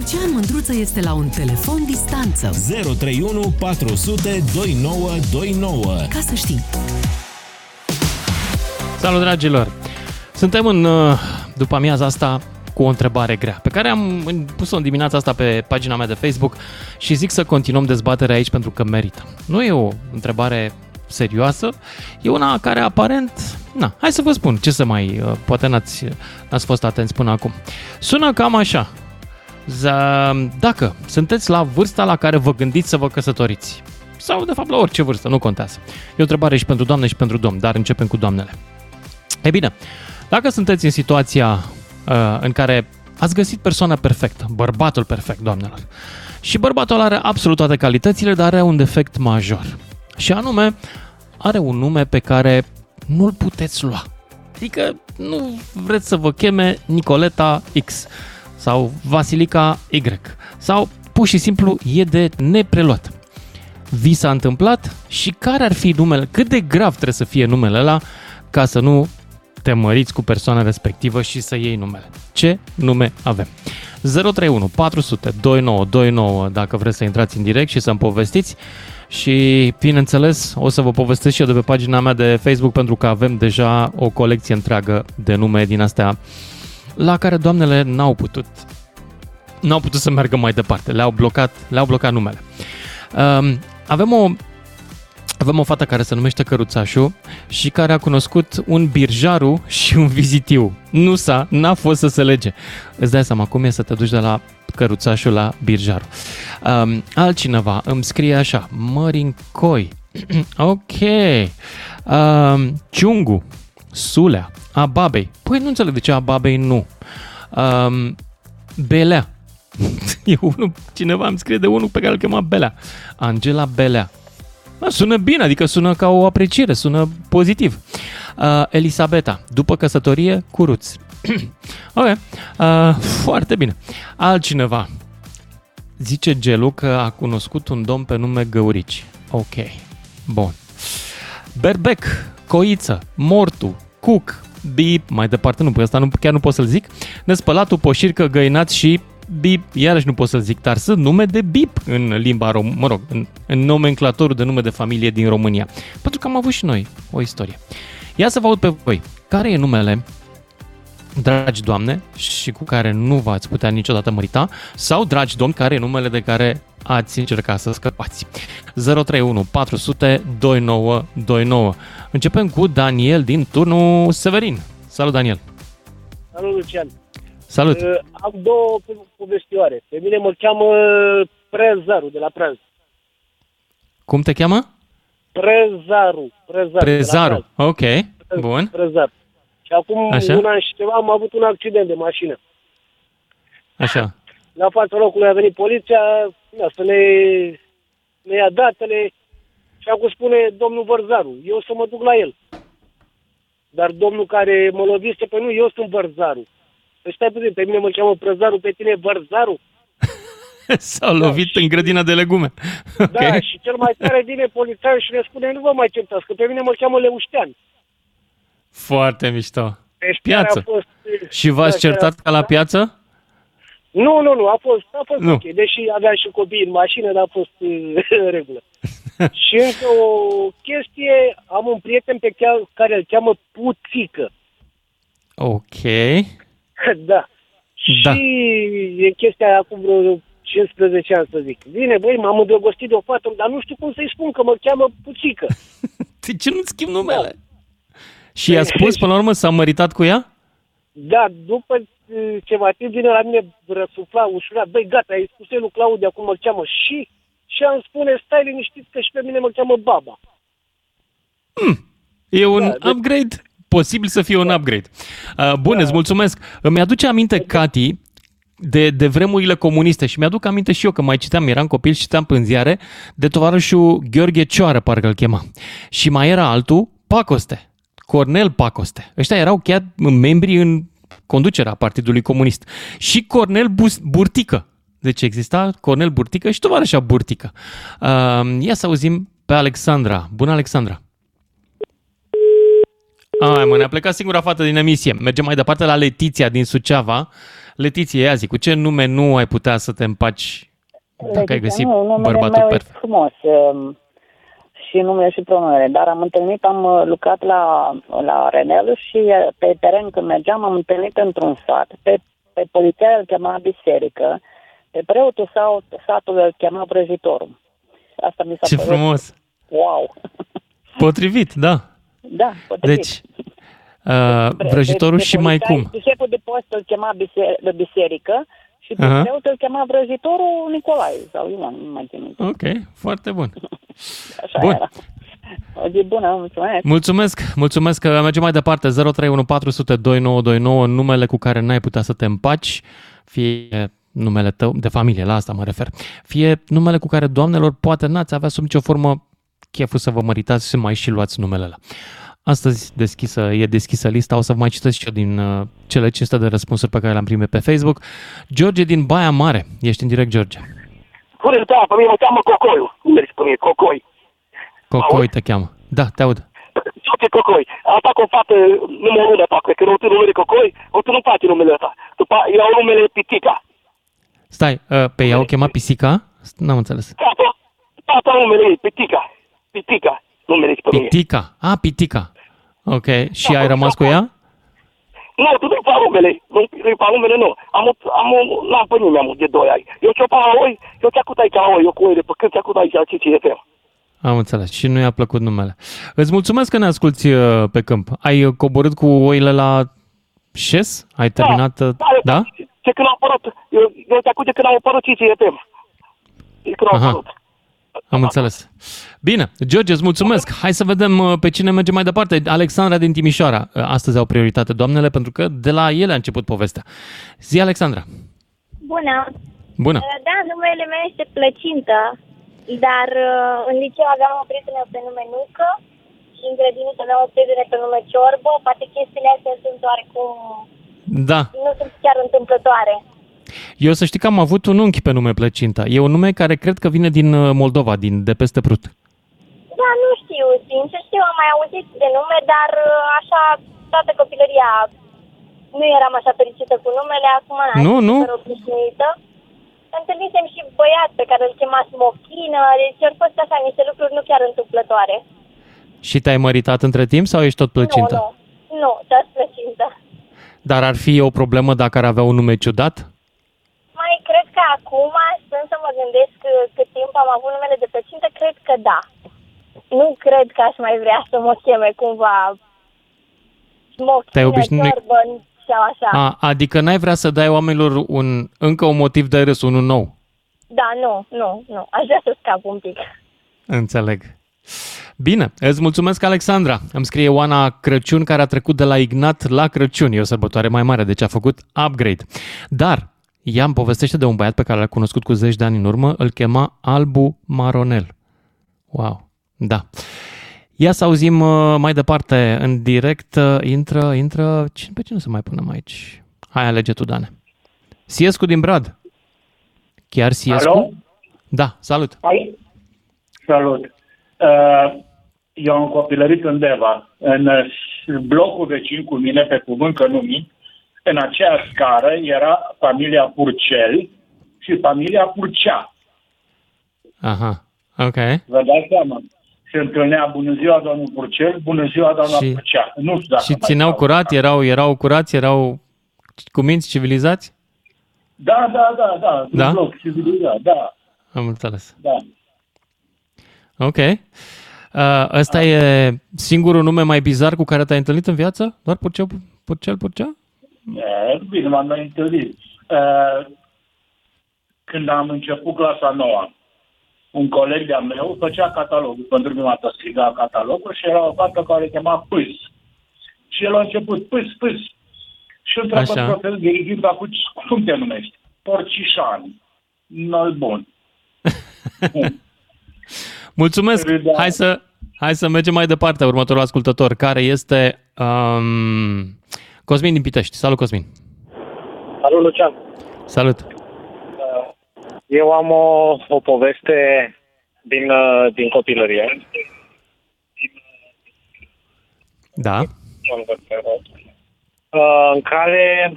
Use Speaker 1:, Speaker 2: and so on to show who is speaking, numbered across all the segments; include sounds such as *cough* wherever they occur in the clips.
Speaker 1: Lucian Mândruță este la un telefon distanță.
Speaker 2: 031 400 2929.
Speaker 1: Ca să știi.
Speaker 3: Salut, dragilor! Suntem în uh, după amiaza asta cu o întrebare grea, pe care am pus-o în dimineața asta pe pagina mea de Facebook și zic să continuăm dezbaterea aici pentru că merită. Nu e o întrebare serioasă, e una care aparent, na, hai să vă spun ce să mai, uh, poate n-ați, n-ați fost atenți până acum. Sună cam așa, dacă sunteți la vârsta la care vă gândiți să vă căsătoriți, sau de fapt la orice vârstă, nu contează. E o întrebare și pentru doamne și pentru domn, dar începem cu doamnele. E bine, dacă sunteți în situația uh, în care ați găsit persoana perfectă, bărbatul perfect, doamnelor, și bărbatul are absolut toate calitățile, dar are un defect major. Și anume, are un nume pe care nu-l puteți lua. Adică nu vreți să vă cheme Nicoleta X sau Vasilica Y sau pur și simplu e de nepreluat. Vi s-a întâmplat și care ar fi numele, cât de grav trebuie să fie numele ăla ca să nu te măriți cu persoana respectivă și să iei numele. Ce nume avem? 031 400 2929 dacă vreți să intrați în direct și să-mi povestiți și, bineînțeles, o să vă povestesc și eu de pe pagina mea de Facebook pentru că avem deja o colecție întreagă de nume din astea la care doamnele n-au putut n-au putut să meargă mai departe, le-au blocat, le-au blocat numele. Um, avem o avem o fată care se numește Căruțașu și care a cunoscut un birjaru și un vizitiu. Nu s-a, n-a fost să se lege. Îți dai seama cum e să te duci de la Căruțașu la birjaru. Um, altcineva îmi scrie așa, Mărincoi. *clears throat* ok. Um, Ciungu. Sulea. Ababei. Păi nu înțeleg de ce Ababei nu. Um, Belea. *laughs* e unul, cineva îmi scrie de unul pe care îl chema Belea. Angela Belea. Sună bine, adică sună ca o apreciere, sună pozitiv. Uh, Elisabeta, după căsătorie, curuț. *clears throat* ok, uh, foarte bine. Altcineva. Zice Gelu că a cunoscut un domn pe nume Găurici. Ok, bun. Berbec, Coiță, Mortu, Cuc, Bip, mai departe nu, pe ăsta nu, chiar nu pot să-l zic, Nespălatul, Poșircă, Găinați și bip, iarăși nu pot să zic, dar sunt nume de bip în limba rom, mă rog, în, în nomenclatorul de nume de familie din România. Pentru că am avut și noi o istorie. Ia să vă aud pe voi. Care e numele dragi doamne și cu care nu v-ați putea niciodată mărita sau dragi domni care e numele de care ați încercat să scăpați. 031 400 2929. Începem cu Daniel din turnul Severin. Salut Daniel!
Speaker 4: Salut Lucian!
Speaker 3: Salut!
Speaker 4: Uh, am două povestioare. Pe mine mă cheamă Prezaru, de la Prez.
Speaker 3: Cum te cheamă?
Speaker 4: Prezaru. Prezaru.
Speaker 3: Prezaru, ok,
Speaker 4: Prez,
Speaker 3: bun.
Speaker 4: Prezaru. Și acum
Speaker 3: Așa?
Speaker 4: un an și ceva am avut un accident de mașină.
Speaker 3: Așa.
Speaker 4: La fața locului a venit poliția na, să ne, ne ia datele și acum spune domnul Vărzaru, eu să mă duc la el. Dar domnul care mă lovise pe nu, eu sunt Vărzaru. Păi stai puțin, pe mine mă cheamă Prăzaru, pe tine Vărzaru. *laughs*
Speaker 3: S-au lovit în grădina de legume. Ok.
Speaker 4: Da, și cel mai tare vine polițaiul și ne spune, nu vă mai certați, că pe mine mă cheamă Leuștean.
Speaker 3: Foarte mișto.
Speaker 4: Deci
Speaker 3: Piață.
Speaker 4: chiar A fost,
Speaker 3: Și v-ați
Speaker 4: da, chiar
Speaker 3: certat
Speaker 4: a-
Speaker 3: ca la piață?
Speaker 4: Nu, nu, nu, a fost, a fost
Speaker 3: Nu.
Speaker 4: ok. Deși aveam și copii în mașină, dar a fost uh, *laughs* în regulă. *laughs* și încă o chestie, am un prieten pe chea- care îl cheamă Puțică.
Speaker 3: Ok. *laughs*
Speaker 4: da.
Speaker 3: Da.
Speaker 4: Și e chestia aia acum vreo 15 ani, să zic. Bine, băi, m-am îndrăgostit de o fată, dar nu știu cum să-i spun, că mă cheamă Puțică.
Speaker 3: De ce nu-ți schimb numele? Și i-a spus până la urmă s-a măritat cu ea?
Speaker 4: Da, după uh, ceva timp vine la mine răsufla ușurat, băi, gata, ai spus lui Claudia cum mă cheamă și și am spune, stai liniștit că și pe mine mă cheamă Baba.
Speaker 3: E un
Speaker 4: Da, deci-
Speaker 3: upgrade? Posibil să fie un upgrade. Uh, bun, îți mulțumesc. Îmi aduce aminte, Cati, de, de vremurile comuniste și mi-aduc aminte și eu că mai citeam, eram copil și citeam în ziare, de tovarășul Gheorghe Cioară, parcă îl chema. Și mai era altul, Pacoste, Cornel Pacoste. Ăștia erau chiar membri în conducerea Partidului Comunist. Și Cornel Bus- Burtică. Deci exista Cornel Burtică și tovarășa Burtică. Uh, ia să auzim pe Alexandra. Bună, Alexandra! Ai, mă, ne-a plecat singura fată din emisie. Mergem mai departe la Letiția din Suceava. Letiție, ia zi, cu ce nume nu ai putea să te împaci dacă ai
Speaker 5: Leticia,
Speaker 3: găsit
Speaker 5: nu, numele
Speaker 3: bărbatul
Speaker 5: meu e
Speaker 3: perfect?
Speaker 5: frumos um, și numele și pronumele, dar am întâlnit, am uh, lucrat la, la Renel și uh, pe teren când mergeam am întâlnit într-un sat, pe, pe poliția îl chema biserică, pe preotul sau satului îl chema vrăjitorul. Asta mi s-a
Speaker 3: Ce
Speaker 5: părut,
Speaker 3: frumos!
Speaker 5: wow!
Speaker 3: Potrivit, da.
Speaker 5: Da, potrivit.
Speaker 3: Deci, uh, vrăjitorul
Speaker 5: Pe- pe
Speaker 3: și mai
Speaker 5: polițai,
Speaker 3: cum?
Speaker 5: Șeful de post îl chema bise- de biserică și pe
Speaker 3: Aha.
Speaker 5: preot îl chema vrăjitorul Nicolae sau Ion, nu mai țin minte.
Speaker 3: Ok, foarte bun. *laughs*
Speaker 5: Așa
Speaker 3: Bun.
Speaker 5: era. O zi bună, mulțumesc.
Speaker 3: Mulțumesc, mulțumesc că mergem mai departe. 031402929, numele cu care n-ai putea să te împaci, fie numele tău, de familie, la asta mă refer, fie numele cu care, doamnelor, poate n-ați avea sub nicio formă cheful să vă măritați și să mai și luați numele ăla. Astăzi deschisă, e deschisă lista, o să vă mai citesc și eu din uh, cele 500 de răspunsuri pe care le-am primit pe Facebook. George din Baia Mare, ești în direct, George.
Speaker 6: Pune da, pe mine mă cheamă Cocoiu. Nu mergi pe mine, Cocoi.
Speaker 3: Cocoi te cheamă. Da, te aud.
Speaker 6: Ce Cocoi? Atac o fată numărul ăla, cred că nu numele Cocoi, o tu nu face numele ăsta. După iau numele Pitica.
Speaker 3: Stai, uh, pe ea o chema pisica? N-am înțeles.
Speaker 6: Tata, tata numele ei, Pitica. Pitica, numele pe mine.
Speaker 3: Pitica. Ah, Pitica. Ok. Și ai rămas cu ea?
Speaker 6: Nu, tu nu-i pe numele, nu nu-i pe numele, nu. Am, o- am, o- n-am pe nimeni, am de 2 ani. Eu ce-o pe la oi, eu ce-a cut aici la oi, eu cu oile, pe când ce-a cut aici la CCFM.
Speaker 3: Am înțeles. Și nu i-a plăcut numele. Îți mulțumesc că ne asculti uh, pe câmp. Ai uh, coborât cu oile la șes? Ai terminat? uh, Da?
Speaker 6: Ce când a apărut, eu, eu te acut de când a apărut CCFM. De când a
Speaker 3: Aha.
Speaker 6: apărut.
Speaker 3: Am înțeles. Bine, George, îți mulțumesc. Hai să vedem uh, pe cine merge mai departe. Alexandra din Timișoara. Uh, Astăzi au prioritate doamnele pentru că de la ele a început povestea. Zi, Alexandra.
Speaker 7: Bună!
Speaker 3: Bună.
Speaker 7: Da, numele meu este Plăcintă, dar uh, în liceu aveam o prietenă pe nume Nucă și în grădiniță aveam o prietenă pe nume Ciorbă. Poate chestiile astea sunt oarecum...
Speaker 3: Da.
Speaker 7: nu sunt chiar întâmplătoare.
Speaker 3: Eu să știi că am avut un unchi pe nume Plăcinta. E un nume care cred că vine din uh, Moldova, din de peste Prut.
Speaker 7: Da, nu știu, sincer, știu, am mai auzit de nume, dar uh, așa, toată copilăria nu eram așa fericită cu numele, acum
Speaker 3: Nu, nu.
Speaker 7: super obișnuită. Întâlnisem și băiat pe care îl chema Smochină, deci au fost așa niște lucruri nu chiar întâmplătoare.
Speaker 3: Și te-ai măritat între timp sau ești tot Plăcinta?
Speaker 7: Nu, nu, nu, doar plăcintă.
Speaker 3: Dar ar fi o problemă dacă ar avea un nume ciudat?
Speaker 7: Mai cred că acum, stând să mă gândesc uh, cât timp am avut numele de plăcintă, cred că da. Nu cred că aș mai vrea să mă cheme cumva
Speaker 3: Te-ai
Speaker 7: Smochină,
Speaker 3: obișnuit?
Speaker 7: Ciorbă sau așa.
Speaker 3: A, adică n-ai vrea să dai oamenilor un, încă un motiv de râs, unul nou.
Speaker 7: Da, nu, nu, nu. Aș vrea să scap un pic.
Speaker 3: Înțeleg. Bine, îți mulțumesc, Alexandra. Îmi scrie Oana Crăciun, care a trecut de la Ignat la Crăciun. E o sărbătoare mai mare, deci a făcut upgrade. Dar ea îmi povestește de un băiat pe care l-a cunoscut cu zeci de ani în urmă, îl chema Albu Maronel. Wow, da. Ia să auzim uh, mai departe, în direct, uh, intră, intră, cine, pe cine să mai punem aici? Hai, alege tu, Dane. Siescu din Brad. Chiar Siescu?
Speaker 8: Alo?
Speaker 3: Da, salut.
Speaker 8: Hai. Salut. Uh, Eu am copilărit în Deva, în uh, blocul vecin cu mine, pe cuvânt că nu mint, în aceeași scară era familia Purcel și familia Purcea.
Speaker 3: Aha, ok.
Speaker 8: Vă dați seama? Se întâlnea bună ziua domnul Purcel, bună ziua doamna
Speaker 3: Și-
Speaker 8: Purcea. Nu știu dacă
Speaker 3: Și
Speaker 8: mai
Speaker 3: țineau
Speaker 8: stau.
Speaker 3: curat, erau, erau curați, erau cu minți civilizați?
Speaker 8: Da, da, da, da.
Speaker 3: Da?
Speaker 8: Un bloc civilizat, da,
Speaker 3: Am înțeles.
Speaker 8: da.
Speaker 3: Ok. Uh, ăsta e singurul nume mai bizar cu care te-ai întâlnit în viață? Doar Purcel, Purcel, Purcea?
Speaker 8: E, Bine, m-am mai întâlnit. Uh, Când am început clasa noua, un coleg de-a meu făcea catalogul. Pentru prima dată striga catalogul și era o fată care o chema Pâs. Și el a început Pâs, Pâs. Și îl întreabă
Speaker 3: Așa.
Speaker 8: profesor de Egipta cu cum te numești? Porcișan. Nu bun. *laughs*
Speaker 3: Mulțumesc!
Speaker 8: Râdea.
Speaker 3: Hai să, hai să mergem mai departe, următorul ascultător, care este um, Cosmin din Pitești. Salut, Cosmin!
Speaker 9: Salut, Lucian.
Speaker 3: Salut!
Speaker 9: Eu am o, o poveste din, uh, din copilărie.
Speaker 3: Da?
Speaker 9: Uh, în care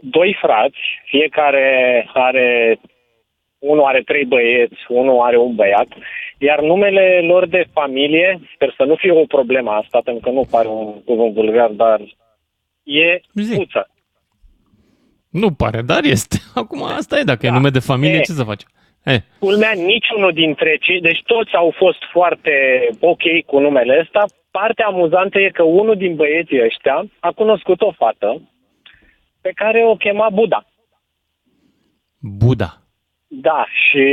Speaker 9: doi frați, fiecare are, unul are trei băieți, unul are un băiat, iar numele lor de familie, sper să nu fie o problemă asta, pentru că nu pare un cuvânt vulgar, dar e
Speaker 3: Zi.
Speaker 9: Puță.
Speaker 3: Nu pare, dar este. *laughs* Acum asta e, dacă e
Speaker 9: Da.
Speaker 3: nume de familie,
Speaker 9: E.
Speaker 3: ce să faci? E,
Speaker 9: Culmea, niciunul dintre cei, deci toți au fost foarte ok cu numele ăsta. Partea amuzantă e că unul din băieții ăștia a cunoscut o fată pe care o chema Buda.
Speaker 3: Buda.
Speaker 9: Da, și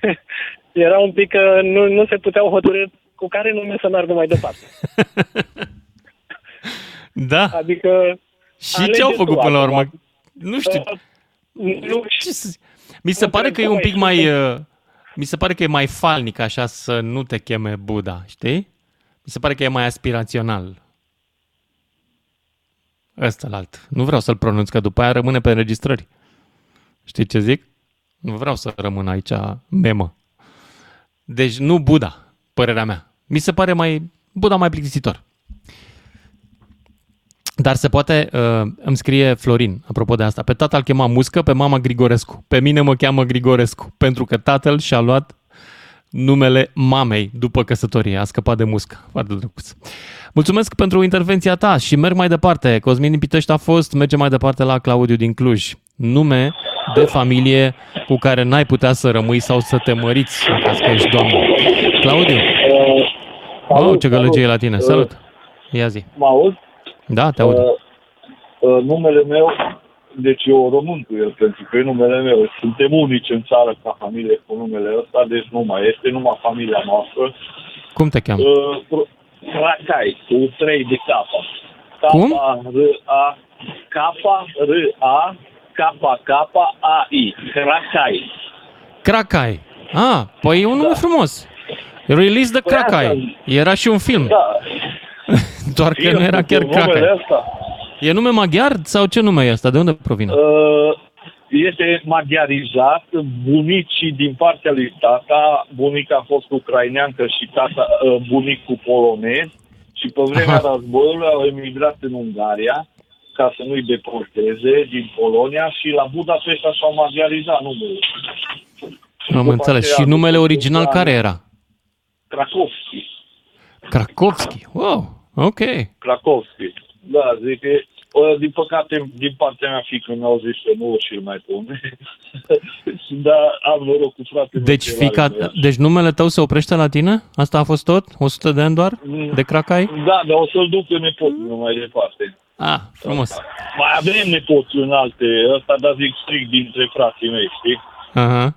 Speaker 9: *laughs* era un pic că nu, nu se puteau hotărâ cu care nume să meargă mai departe. *laughs*
Speaker 3: Da?
Speaker 9: Adică...
Speaker 3: Și
Speaker 9: alege
Speaker 3: ce au
Speaker 9: tu
Speaker 3: făcut până la urmă?
Speaker 9: acum.
Speaker 3: Nu știu.
Speaker 9: Uh, Nu
Speaker 3: Ce să... Mi se
Speaker 9: Nu
Speaker 3: pare
Speaker 9: cred
Speaker 3: că e
Speaker 9: că
Speaker 3: un
Speaker 9: mai
Speaker 3: pic mai...
Speaker 9: sunt-
Speaker 3: uh, Mi se pare că e mai falnic așa să nu te cheme Buddha, știi? Mi se pare că e mai aspirațional. Ăsta alt. Nu vreau să-l pronunț, că după aia rămâne pe înregistrări. Știi ce zic? Nu vreau să rămân aici memă. Deci nu Buddha, părerea mea. Mi se pare mai... Buddha mai plictisitor. Dar se poate, uh, îmi scrie Florin, apropo de asta, pe tata îl chema Muscă, pe mama Grigorescu. Pe mine mă cheamă Grigorescu, pentru că tatăl și-a luat numele mamei după căsătorie. A scăpat de muscă. Foarte drăguț. Mulțumesc pentru intervenția ta și merg mai departe. Cosmin din Pitești a fost, merge mai departe la Claudiu din Cluj. Nume de familie cu care n-ai putea să rămâi sau să te măriți în caz că ești doamnă. Claudiu, oh, ce gălăgie e la tine. Salut! Ia zi.
Speaker 10: Mă aud?
Speaker 3: Da, te aud.
Speaker 10: Uh, uh, numele meu, deci eu român cu el, pentru că e numele meu. Suntem unici în țară ca familie cu numele ăsta, deci nu mai este, numai familia noastră.
Speaker 3: Cum te cheamă?
Speaker 10: Uh, pro- Racai, cu 3 de capă.
Speaker 3: Cum?
Speaker 10: K-A-R-A, K-R-A, K-K-A-I. Racai.
Speaker 3: Cracai. Ah, păi e un nume frumos. Release the
Speaker 10: Păi asta-
Speaker 3: Cracai. Era și un film.
Speaker 10: Da. *laughs*
Speaker 3: Doar că nu era chiar
Speaker 10: Numele
Speaker 3: Cracai.
Speaker 10: ăsta,
Speaker 3: E nume maghiar sau ce nume e ăsta? De unde provine?
Speaker 10: Uh, este maghiarizat, bunicii din partea lui tata, bunica a fost ucraineancă și tata, uh, bunicul polonez și pe vremea
Speaker 3: Aha. *laughs*
Speaker 10: războiului au emigrat în Ungaria ca să nu-i deporteze din Polonia și la Budapesta s-au maghiarizat numele.
Speaker 3: Am
Speaker 10: după
Speaker 3: înțeles.
Speaker 10: aceea,
Speaker 3: Și numele
Speaker 10: după
Speaker 3: original
Speaker 10: câțiva
Speaker 3: care
Speaker 10: ani,
Speaker 3: era?
Speaker 10: Krakowski.
Speaker 3: Krakowski. Wow, ok.
Speaker 10: Krakowski. Da, zic că uh, din păcate, din partea mea, fică mi-au zis că nu și-l mai pune. *laughs* Dar am noroc cu fratele meu
Speaker 3: Deci,
Speaker 10: că el
Speaker 3: fica,
Speaker 10: are numele.
Speaker 3: deci numele tău se oprește la tine? Asta a fost tot? 100 de ani doar? De Cracai?
Speaker 10: Da, dar o să-l duc pe nepotul meu mai departe.
Speaker 3: Ah, frumos.
Speaker 10: Mai avem nepoți în alte, ăsta da zic strict dintre frații mei, știi?
Speaker 3: Aha.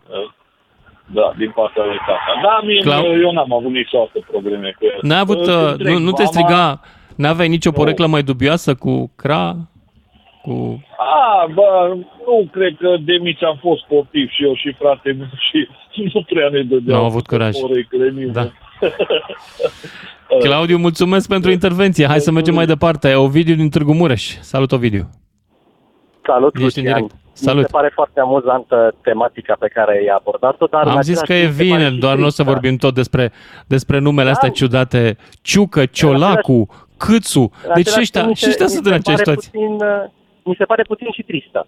Speaker 10: Da, din partea lui tata. Da, mie,
Speaker 3: Clau-
Speaker 10: eu n-am avut niciodată probleme cu el.
Speaker 3: N-ai avut,
Speaker 10: Îl
Speaker 3: uh,
Speaker 10: întreg
Speaker 3: nu, nu te
Speaker 10: mama-
Speaker 3: striga, n-aveai nicio
Speaker 10: Nu.
Speaker 3: poreclă mai dubioasă cu Cra? Cu...
Speaker 10: A, bă, nu cred că de mici am fost sportiv și eu și frate meu și *laughs* nu prea ne dădeau.
Speaker 3: N-au avut curaj.
Speaker 10: Poreclele nimeni.
Speaker 3: Da. *laughs* Claudiu, mulțumesc pentru intervenție. Hai să mergem mai departe. Ovidiu din Târgu Mureș. Salut, Ovidiu.
Speaker 11: Salut,
Speaker 3: Ești în
Speaker 11: Lucian.
Speaker 3: direct. Salut.
Speaker 11: Mi se pare foarte amuzantă tematica pe care ai abordat-o, dar... în
Speaker 3: Am zis
Speaker 11: același
Speaker 3: că e
Speaker 11: timp mi se pare
Speaker 3: vineri,
Speaker 11: și
Speaker 3: doar nu o să
Speaker 11: tristă.
Speaker 3: vorbim tot despre, despre numele astea
Speaker 11: Da.
Speaker 3: ciudate. Ciucă, Ciolacu, Câțu.
Speaker 11: În
Speaker 3: Deci
Speaker 11: același
Speaker 3: ăștia,
Speaker 11: timp, mi
Speaker 3: și
Speaker 11: se-
Speaker 3: ăștia
Speaker 11: mi
Speaker 3: sunt
Speaker 11: se
Speaker 3: în aceeași
Speaker 11: pare
Speaker 3: situație.
Speaker 11: Puțin, uh, mi se pare puțin și tristă.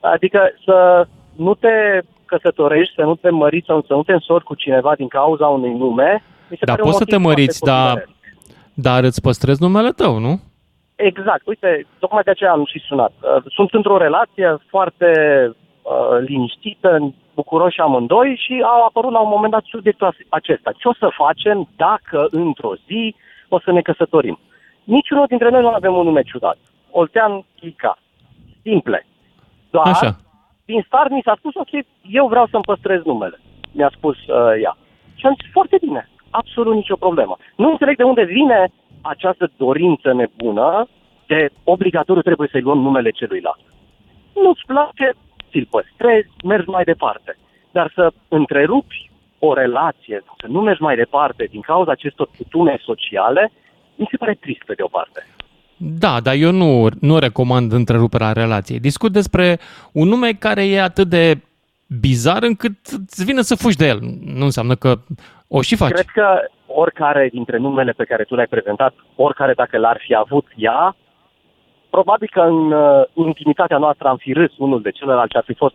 Speaker 11: Adică să nu te căsătorești, să nu te măriți sau să nu te însori cu cineva din cauza unui nume, mi se
Speaker 3: Dar
Speaker 11: pare un
Speaker 3: poți să
Speaker 11: motiv
Speaker 3: te măriți,
Speaker 11: foarte
Speaker 3: dar,
Speaker 11: copilăresc.
Speaker 3: dar îți păstrezi numele tău, nu?
Speaker 11: Exact. Uite, tocmai de aceea am și sunat. Uh, Sunt într-o relație foarte uh, liniștită, bucuroși amândoi și au apărut la un moment dat subiectul as- acesta. Ce o să facem dacă într-o zi o să ne căsătorim? Niciunul dintre noi nu avem un nume ciudat. Oltean Chica. Simple. Doar,
Speaker 3: Așa.
Speaker 11: din start mi s-a spus, ok, eu vreau să-mi păstrez numele. Mi-a spus uh, ea. Și am zis, foarte bine, absolut nicio problemă. Nu înțeleg de unde vine această dorință nebună de obligatoriu trebuie să-i luăm numele celuilalt. Nu-ți place, ți-l păstrezi, mergi mai departe. Dar să întrerupi o relație, să nu mergi mai departe din cauza acestor cutume sociale, mi se pare trist pe de o parte.
Speaker 3: Da, dar eu nu, nu recomand întreruperea relației. Discut despre un nume care e atât de bizar încât îți vine să fugi de el. Nu înseamnă că o și faci.
Speaker 11: Cred că oricare dintre numele pe care tu le-ai prezentat, oricare dacă l-ar fi avut ea, probabil că în uh, intimitatea noastră am fi râs unul de celălalt și ar fi fost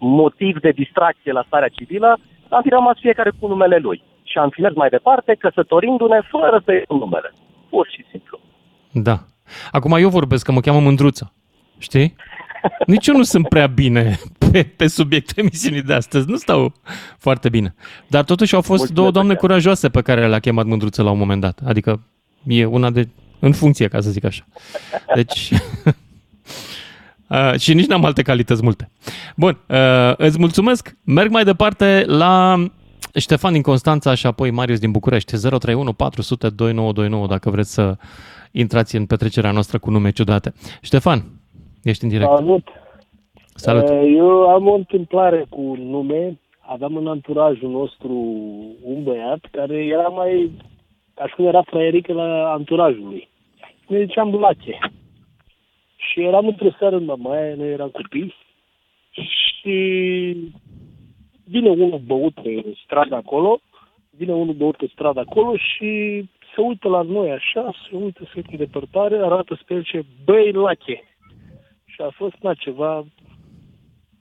Speaker 11: motiv de distracție la starea civilă, am fi rămas fiecare cu numele lui. Și am fi mers mai departe, căsătorindu-ne fără să iei numele. Pur și simplu.
Speaker 3: Da. Acum eu vorbesc că mă cheamă Mândruță. Știi? Nici eu nu sunt prea bine pe, pe subiectul emisiunii de astăzi. Nu stau foarte bine. Dar totuși au fost
Speaker 11: Mulțumesc,
Speaker 3: două doamne
Speaker 11: Adrian.
Speaker 3: curajoase pe care le-a chemat Mândruță la un moment dat. Adică e una de... în funcție, ca să zic așa. Deci... *laughs* Uh, și nici n-am alte calități multe. Bun, uh, îți mulțumesc. Merg mai departe la Ștefan din Constanța și apoi Marius din București. 031 400 2929 dacă vreți să intrați în petrecerea noastră cu nume ciudate. Ștefan, ești în direct.
Speaker 6: Salut!
Speaker 3: Salut!
Speaker 6: Uh, Eu am o întâmplare cu un nume. Aveam în anturajul nostru un băiat care era mai, ca și cum era fraierică la anturajul lui. Ne ziceam Lache. Și eram într-o seară în Mamaia, noi eram copii și vine unul băut pe stradă acolo, vine unul băut pe stradă acolo și se uită la noi așa, se uită, se uită în depărtare, arată spre el ce băi Lache. Și a fost na, ceva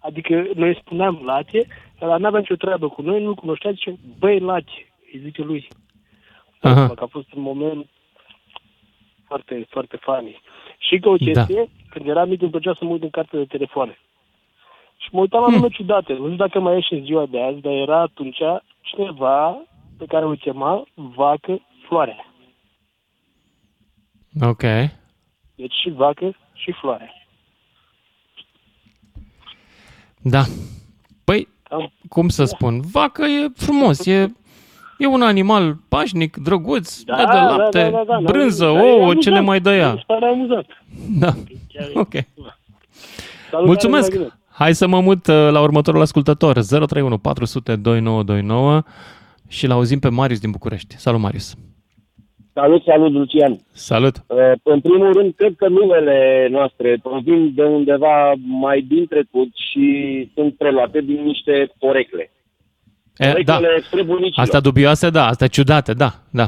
Speaker 6: Adică noi spuneam Lache, dar nu avea nicio treabă cu noi, nu-l cunoștea, zice, băi Lache, îi zice lui.
Speaker 3: Aha.
Speaker 6: Că a fost un moment foarte, foarte funny. Și că o chestie, da. când eram mic, îmi plăcea să mă uit în carte de telefoane. Și mă uitam la nume ciudate. Nu știu dacă mai e și în ziua de azi, dar era atunci cineva pe care îl chema Vacă Floarea.
Speaker 3: Ok.
Speaker 6: Deci și Vacă și Floarea.
Speaker 3: Da. Păi,
Speaker 6: Am-
Speaker 3: cum să spun, vacă e frumos, e, e un animal pașnic, drăguț, da, dă de lapte,
Speaker 6: da, da,
Speaker 3: brânză,
Speaker 6: Dar e
Speaker 3: ouă, ce ne
Speaker 6: amuzant.
Speaker 3: mai dă ea.
Speaker 6: Mi se pare amuzant.
Speaker 3: Da,
Speaker 6: Chiar e-
Speaker 3: ok.
Speaker 6: Salutare
Speaker 3: Mulțumesc!
Speaker 6: la tine.
Speaker 3: Hai să mă mut uh, la următorul ascultător, 031 400 2929 și l auzim pe Marius din București. Salut, Marius!
Speaker 12: Salut, salut, Lucian.
Speaker 3: Salut!
Speaker 12: Uh, În primul rând, cred că numele noastre provin de undeva mai din trecut și sunt preluate din niște porecle.
Speaker 3: E, da,
Speaker 12: Poreclele străbunicilor.
Speaker 3: astea dubioase, da, astea ciudate, da, da.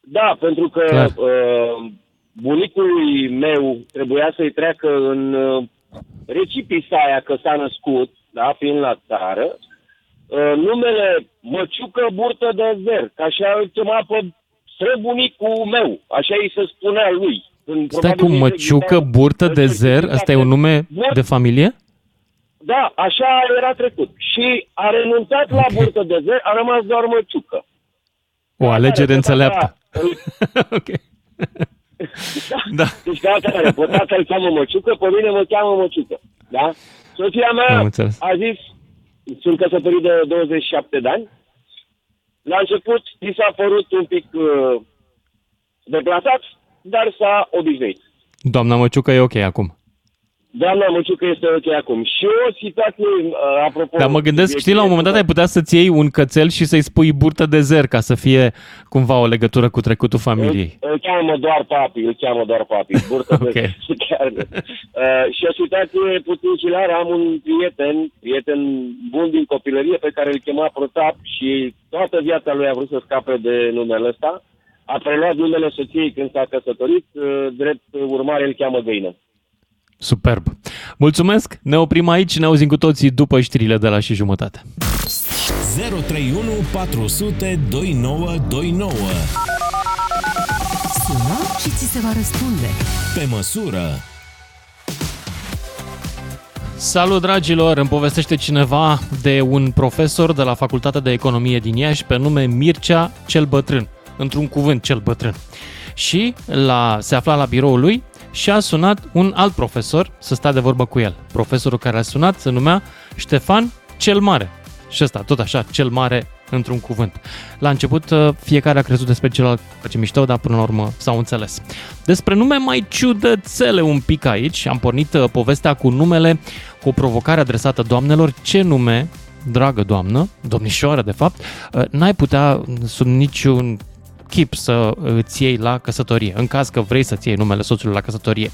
Speaker 12: Da, pentru că
Speaker 3: Clar.
Speaker 12: uh, bunicului meu trebuia să-i treacă în uh, recipisa aia că s-a născut, da, fiind la țară, uh, numele Măciucă Burtă de Zer, că așa îl chema pe străbunicul meu, așa îi se spunea lui. Când
Speaker 3: Stai
Speaker 12: probabil
Speaker 3: cu
Speaker 12: nici
Speaker 3: măciucă,
Speaker 12: exista-
Speaker 3: burtă de zer, asta e un nume de familie?
Speaker 12: Da, așa era trecut. Și a renunțat la burtă de zer, a rămas doar Măciucă.
Speaker 3: O alegere înțeleaptă. *laughs* ok. *laughs* Da.
Speaker 12: Deci ca atare, pe tatăl îl cheamă Măciucă, pe mine mă cheamă Măciucă. Da? Soția mea
Speaker 3: Am înțeles.
Speaker 12: a zis, sunt căsătorit de 27 de ani, la început i s-a părut un pic uh, deplasat, dar s-a obișnuit.
Speaker 3: Doamna Măciucă e ok acum.
Speaker 12: Doamna Măciucă este ok acum. Și o situație, uh, apropo...
Speaker 3: Dar mă gândesc, știi, la un moment dat ai putea să-ți iei un cățel și să-i spui burtă de zer ca să fie cumva o legătură cu trecutul familiei.
Speaker 12: Îl, îl cheamă doar papi, îl cheamă doar papi. Burtă *laughs*
Speaker 3: Ok.
Speaker 12: de *laughs* chiar. Uh, și o situație puțin hilară. Am un prieten, prieten bun din copilărie pe care îl chema Protap și toată viața lui a vrut să scape de numele ăsta. A preluat numele soției când s-a căsătorit, uh, drept urmare îl cheamă Găină.
Speaker 3: Superb. Mulțumesc, ne oprim aici, ne auzim cu toții după știrile de la și jumătate.
Speaker 2: 031 400 2929.
Speaker 1: Sună și ți se va răspunde.
Speaker 2: Pe măsură.
Speaker 3: Salut, dragilor! Îmi povestește cineva de un profesor de la Facultatea de Economie din Iași pe nume Mircea cel Bătrân. Într-un cuvânt, cel bătrân. Și la, se afla la biroul lui și a sunat un alt profesor să stea de vorbă cu el. Profesorul care a sunat se numea Ștefan cel Mare. Și ăsta, tot așa, cel mare într-un cuvânt. La început, uh, fiecare a crezut despre celălalt face mișto, dar până la urmă s-au înțeles. Despre nume mai ciudățele un pic aici. Am pornit uh, povestea cu numele, cu o provocare adresată doamnelor. Ce nume, dragă doamnă, domnișoară de fapt, uh, n-ai putea sub niciun chip să îți iei la căsătorie, în caz că vrei să-ți iei numele soțului la căsătorie.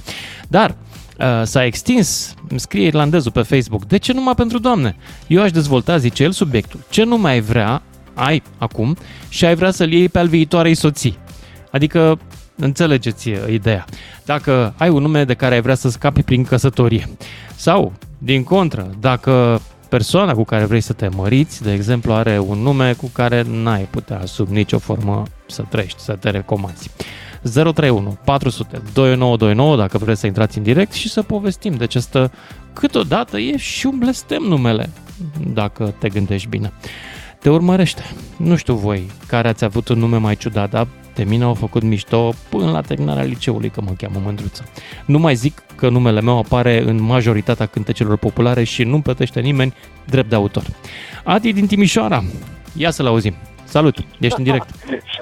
Speaker 3: Dar uh, s-a extins, îmi scrie irlandezul pe Facebook, de ce numai pentru doamne? Eu aș dezvolta, zice el, subiectul. Ce nume ai vrea, ai acum, și ai vrea să-l iei pe al viitoarei soții? Adică Înțelegeți uh, ideea. Dacă ai un nume de care ai vrea să scapi prin căsătorie sau, din contră, dacă persoana cu care vrei să te măriți, de exemplu, are un nume cu care n-ai putea sub nicio formă să trăiești, să te recomanzi. 031 400 2929 dacă vreți să intrați în direct și să povestim de această câteodată e și un blestem numele, dacă te gândești bine. Te urmărește. Nu știu voi care ați avut un nume mai ciudat, dar de mine au făcut mișto până la terminarea liceului că mă cheamă Mândruță. Nu mai zic că numele meu apare în majoritatea cântecelor populare și nu plătește nimeni drept de autor. Adi din Timișoara, ia să-l auzim. Salut, ești în direct.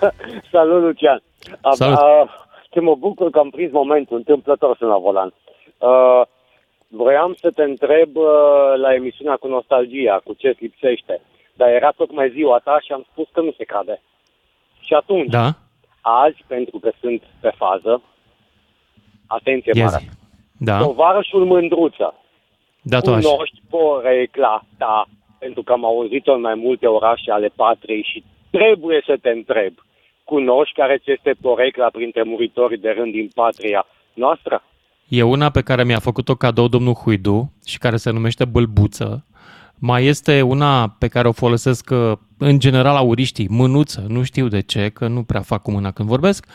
Speaker 3: *laughs*
Speaker 13: Salut, Lucian. Am,
Speaker 3: Salut.
Speaker 13: Uh, te mă bucur că am prins momentul, întâmplător sunt la volan. Uh, vroiam să te întreb uh, la emisiunea cu nostalgia, cu ce lipsește. Dar era tocmai ziua ta și am spus că nu se cade. Și atunci,
Speaker 3: Da?
Speaker 13: azi, pentru că sunt pe fază, atenție
Speaker 3: Ia
Speaker 13: mare,
Speaker 3: zi. Da?
Speaker 13: tovarășul Mândruță,
Speaker 3: Da, tu așa.
Speaker 13: cunoști porecla ta, pentru că am auzit-o în mai multe orașe ale patriei și trebuie să te întreb, cunoști care ți este porecla printre muritorii de rând din patria noastră?
Speaker 3: E una pe care mi-a făcut-o cadou domnul Huidu și care se numește Bâlbuță. Mai este una pe care o folosesc uh, în general auriștii, mânuță, nu știu de ce, că nu prea fac cu mâna când vorbesc.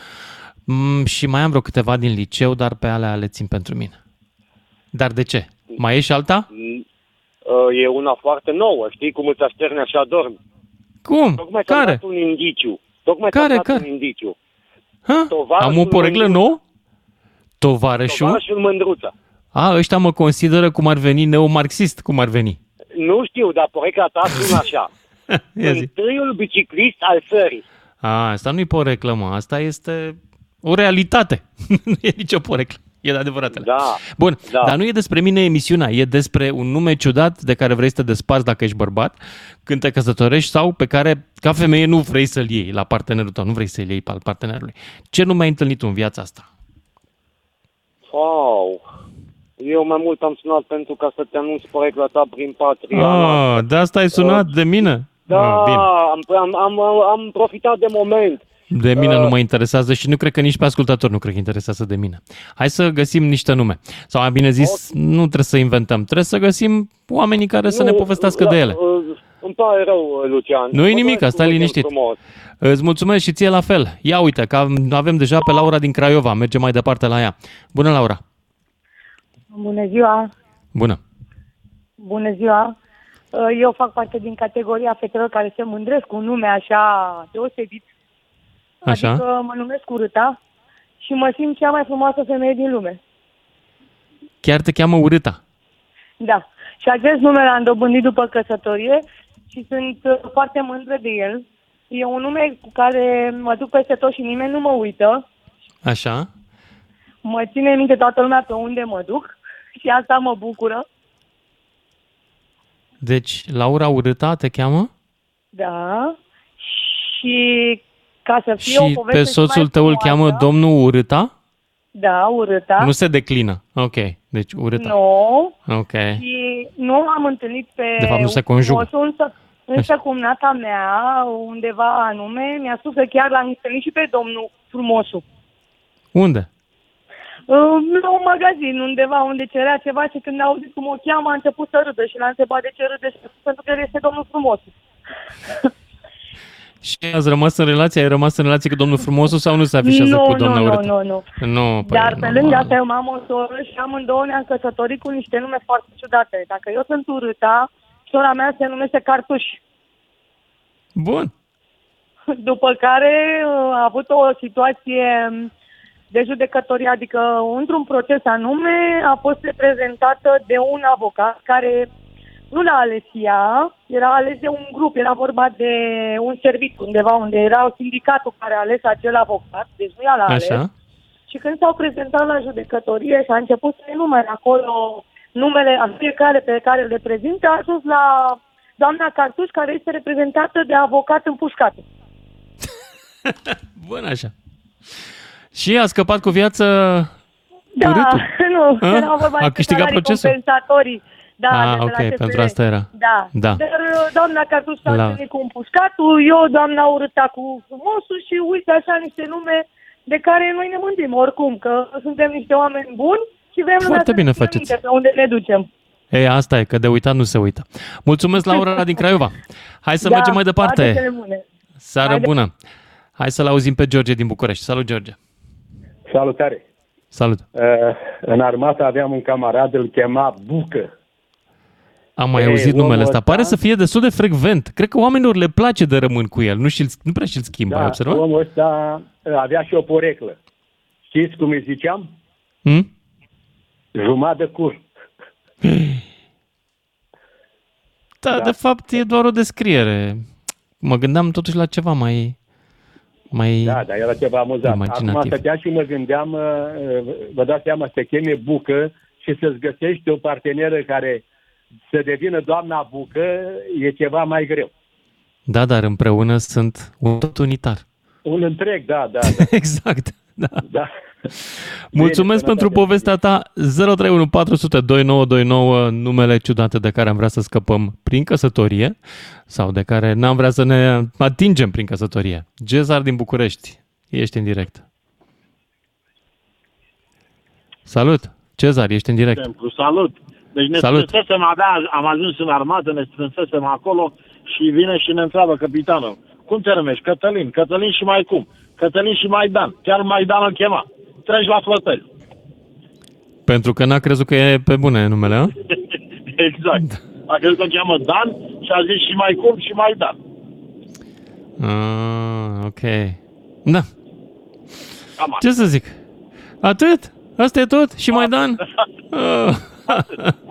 Speaker 3: Mm, și mai am vreo câteva din liceu, dar pe alea le țin pentru mine. Dar de ce? Mai e și alta?
Speaker 13: Mm, uh, E una foarte nouă, știi cum îți așterne așa dormi.
Speaker 3: Cum?
Speaker 13: Tocmai ți-am
Speaker 3: Care?
Speaker 13: dat un indiciu. Tocmai
Speaker 3: Care,
Speaker 13: ți-am dat
Speaker 3: care?
Speaker 13: un indiciu.
Speaker 3: Ha?
Speaker 13: Tovarășul
Speaker 3: Am o poreglă
Speaker 13: Mândruță.
Speaker 3: nouă? Tovarășul?
Speaker 13: Tovarășul Mândruță.
Speaker 3: A, ăștia mă consideră cum ar veni neomarxist, cum ar veni.
Speaker 13: Nu știu, dar porecla ta sună *laughs* așa.
Speaker 3: Ia zi.
Speaker 13: Întâiul biciclist al țării.
Speaker 3: A, asta nu-i poreclă, mă. Asta este o realitate. *laughs* nu e nicio poreclă. E de adevăratele.
Speaker 13: Da.
Speaker 3: Bun,
Speaker 13: Da.
Speaker 3: dar nu e despre mine emisiunea, e despre un nume ciudat de care vrei să te desparți dacă ești bărbat, când te căsătorești sau pe care, ca femeie, nu vrei să-l iei la partenerul tău, nu vrei să-l iei pe al partenerului. Ce nume ai întâlnit tu în viața asta?
Speaker 13: Wow. Eu mai mult am sunat pentru ca să te anunț porecla ta prin patria.
Speaker 3: Ah, de asta ai sunat de mine?
Speaker 13: Da,
Speaker 3: Ah, bine.
Speaker 13: am, am, am, am profitat de moment.
Speaker 3: De mine
Speaker 13: Uh,
Speaker 3: nu mă interesează și nu cred că nici pe ascultător nu cred că interesează de mine. Hai să găsim niște nume. Sau mai bine zis, nu trebuie să inventăm, trebuie să găsim oamenii care să ne
Speaker 13: Nu,
Speaker 3: povestească
Speaker 13: la-
Speaker 3: de ele.
Speaker 13: uh, Îmi pare rău, Lucian.
Speaker 3: Nu e
Speaker 13: Mă
Speaker 3: nimic,
Speaker 13: doresc
Speaker 3: stai
Speaker 13: un weekend
Speaker 3: liniștit.
Speaker 13: Frumos.
Speaker 3: Îți mulțumesc și ție la fel. Ia uite, că am- avem deja pe Laura din Craiova, mergem mai departe la ea. Bună, Laura!
Speaker 14: Bună ziua!
Speaker 3: Bună!
Speaker 14: Bună ziua! Uh, Eu fac parte din categoria fetelor care se mândresc cu un nume așa deosebit.
Speaker 3: Așa?
Speaker 14: Adică mă numesc Urâta și mă simt cea mai frumoasă femeie din lume.
Speaker 3: Chiar te cheamă Urâta.
Speaker 14: Da. Și acest nume l-am dobândit după căsătorie și sunt uh, foarte mândră de el. E un nume cu care mă duc peste tot și nimeni nu mă uită.
Speaker 3: Așa?
Speaker 14: Mă ține minte toată lumea pe unde mă duc și asta mă bucură.
Speaker 3: Deci, Laura Urâta te cheamă?
Speaker 14: Da. Și ca să fie o
Speaker 3: Și
Speaker 14: poveste
Speaker 3: pe
Speaker 14: și
Speaker 3: soțul
Speaker 14: mai
Speaker 3: tău îl
Speaker 14: frumoasă,
Speaker 3: cheamă domnul Urâta?
Speaker 14: Da, urâta.
Speaker 3: Nu se declină. Ok, deci Urâta.
Speaker 14: Nu.
Speaker 3: Ok.
Speaker 14: Și nu am întâlnit pe...
Speaker 3: De fapt, nu se conjugă.
Speaker 14: Soțul, însă, însă cumnata mea, undeva anume, mi-a spus că chiar l-am întâlnit și pe domnul frumosul.
Speaker 3: Unde?
Speaker 14: Uh, La un magazin, undeva unde cerea ceva și când a auzit cum o cheamă, a început să râdă și l-a întrebat de ce râde și a spus, pentru că el este domnul frumos. *laughs*
Speaker 3: Și ați rămas în relație? Ai rămas în relație cu domnul frumosul sau nu se afișează
Speaker 14: nu,
Speaker 3: cu
Speaker 14: nu,
Speaker 3: doamna
Speaker 14: nu,
Speaker 3: Urâta?
Speaker 14: nu, nu.
Speaker 3: Nu, păi,
Speaker 14: Dar pe
Speaker 3: normal.
Speaker 14: lângă asta eu am o soră și amândouă ne-am căsătorit cu niște nume foarte ciudate. Dacă eu sunt urâta, sora mea se numește Cartuș.
Speaker 3: Bun.
Speaker 14: După care uh, a avut o situație de judecătorie, adică într-un proces anume a fost reprezentată de un avocat care nu l-a ales ea, era ales de un grup, era vorba de un serviciu undeva unde era sindicatul care a ales acel avocat, deci nu ea l-a ales.
Speaker 3: Așa?
Speaker 14: Și când s-au prezentat la judecătorie și a început să numere acolo numele a fiecare pe care îl reprezintă, a ajuns la doamna Cartuș, care este reprezentată de avocat împușcat. *laughs*
Speaker 3: Bun, așa. Și a scăpat cu viață
Speaker 14: Da,
Speaker 3: urâtul. *laughs*
Speaker 14: nu,
Speaker 3: A?
Speaker 14: era vorba
Speaker 3: A
Speaker 14: de
Speaker 3: câștigat
Speaker 14: salarii
Speaker 3: procesul?
Speaker 14: compensatorii. Da,
Speaker 3: Ah,
Speaker 14: de la
Speaker 3: ok,
Speaker 14: CFR.
Speaker 3: pentru asta era.
Speaker 14: Da.
Speaker 3: Da.
Speaker 14: Dar uh, doamna Cartuș s-a
Speaker 3: La-
Speaker 14: întâlnit cu împușcatul, eu doamna urâta cu frumosul și uite așa niște nume de care noi ne mândim oricum, că suntem niște oameni buni și vrem
Speaker 3: Foarte
Speaker 14: lumea să
Speaker 3: bine
Speaker 14: ne țină
Speaker 3: faceți.
Speaker 14: minte pe unde ne ducem.
Speaker 3: Ei, asta e, că de uitat nu se uită. Mulțumesc, Laura din Craiova. Hai să
Speaker 14: Da,
Speaker 3: mergem mai
Speaker 14: toate
Speaker 3: departe.
Speaker 14: cele bune.
Speaker 3: Seară
Speaker 14: Haide.
Speaker 3: bună. Hai să-l auzim pe George din București. Salut, George.
Speaker 15: Salutare!
Speaker 3: Salut.
Speaker 15: Uh, în armată aveam un camarad, îl chema Bucă.
Speaker 3: Am mai
Speaker 15: Ei,
Speaker 3: auzit
Speaker 15: omul
Speaker 3: numele ăsta.
Speaker 15: ăsta-
Speaker 3: Pare să fie destul de frecvent. Cred că oamenilor le place de rămân cu el. Nu, și nu prea și-l schimbă. Ai
Speaker 15: Da,
Speaker 3: observat?
Speaker 15: omul ăsta uh, avea și o poreclă. Știți cum îi ziceam?
Speaker 3: Hmm?
Speaker 15: Jumătate de cur. *gasps*
Speaker 3: Da, de fapt e doar o descriere. Mă gândeam totuși la ceva mai... mai...
Speaker 15: Da, dar era ceva amuzant. Acum
Speaker 3: Imaginativ.
Speaker 15: stăteam și mă gândeam, uh, uh, vă dați seama, să te cheme Bucă și să-ți găsești o parteneră care să devină doamna Bucă e ceva mai greu.
Speaker 3: Da, dar împreună sunt un tot unitar.
Speaker 15: Un întreg, da, da. *laughs* da.
Speaker 3: exact. Da.
Speaker 15: da.
Speaker 3: Mulțumesc
Speaker 15: Bine,
Speaker 3: pentru povestea ta. 031 400 2929, numele ciudate de care am vrea să scăpăm prin căsătorie sau de care n-am vrea să ne atingem prin căsătorie. Cezar din București, ești în direct. Salut! Cezar, ești în direct.
Speaker 16: exemplu. Salut! Deci ne
Speaker 3: Salut.
Speaker 16: strânsesem, abia am ajuns în armată, ne strânsesem acolo și vine și ne întreabă capitanul. Cum te numești? Cătălin. Cătălin și mai cum? Cătălin și Maidan. Chiar Maidan îl chema. Treci la flotări.
Speaker 3: Pentru că n-a crezut că e pe bune numele, a? *laughs*
Speaker 16: exact. A crezut că îl cheamă Dan și a zis și mai cum și Maidan.
Speaker 3: Ah, ok. Da.
Speaker 16: Cam
Speaker 3: Ce să zic? Atât? Asta e tot? Și mai Dan? *laughs* Ah.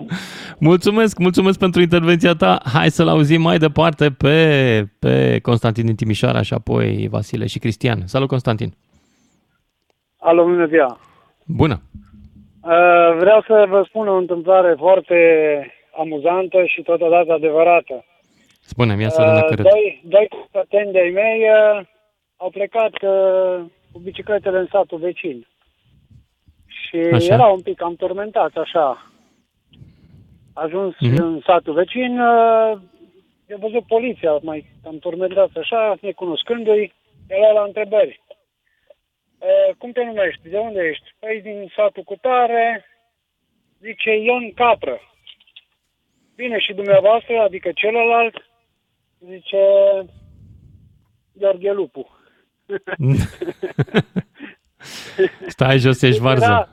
Speaker 3: *laughs* mulțumesc, mulțumesc pentru intervenția ta. Hai să-l auzim mai departe pe, pe Constantin din Timișoara și apoi Vasile și Cristian. Salut, Constantin!
Speaker 17: Alo, bună ziua!
Speaker 3: Bună!
Speaker 17: Uh, vreau să vă spun o întâmplare foarte amuzantă și totodată adevărată.
Speaker 3: Spune-mi, ia să vedem dacă
Speaker 17: Uh,
Speaker 3: râd.
Speaker 17: doi, doi căpăteni de-ai mei uh, au plecat uh, cu bicicletele în satul vecin. Și
Speaker 3: Așa.
Speaker 17: erau un pic cam turmentați, așa. Ajuns
Speaker 3: Mhm.
Speaker 17: în satul vecin, uh, i-a văzut poliția, mai cam turmentați așa, necunoscându-i, era la întrebări. Uh, cum te numești? De unde ești? Păi din satul cu tare, zice Ion Capră. Bine, și dumneavoastră, adică celălalt, zice Gheorghe Lupu. *laughs* *laughs*
Speaker 3: Stai jos, ești varză.
Speaker 17: Era,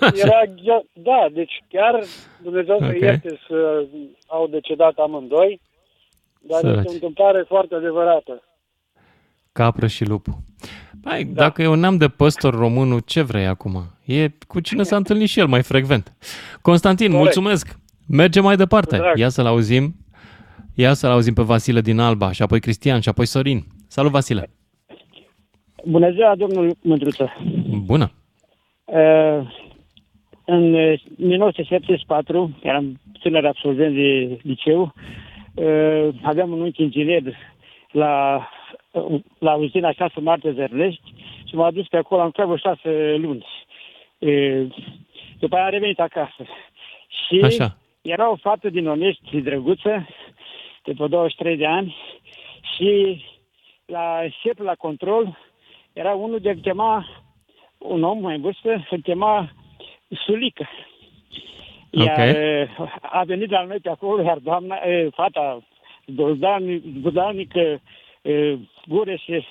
Speaker 17: era, Ghio- da, deci chiar Dumnezeu să
Speaker 3: Ok.
Speaker 17: ierte să au decedat amândoi, dar
Speaker 3: Săraci.
Speaker 17: este o întâmplare foarte adevărată.
Speaker 3: Capră și lupu. Hai, da. dacă e un neam de păstor românul, ce vrei acum? E cu cine s-a întâlnit și el mai frecvent. Constantin,
Speaker 17: Corect.
Speaker 3: mulțumesc! Mergem mai departe.
Speaker 17: Cu drag.
Speaker 3: Ia să-l auzim. Ia să-l auzim pe Vasile din Alba și apoi Cristian și apoi Sorin. Salut, Vasile!
Speaker 18: Bună ziua, domnul Mândruță.
Speaker 3: Bună!
Speaker 18: Uh, în uh, 1974, eram tânăr absolvent de liceu, uh, aveam un unchi inginer la, uh, la uzina 6 Marte Zărlești și m-a dus pe acolo, am treabă șase luni. Uh, după aia am revenit acasă. Și
Speaker 3: Așa.
Speaker 18: era o fată din Onești, drăguță, de pe 23 de ani și la șef la control era unul de chema un om mai în vârstă, se chema Sulică. Iar uh, a venit la noi pe acolo, iar doamna, uh, fata godalnică, uh, gure și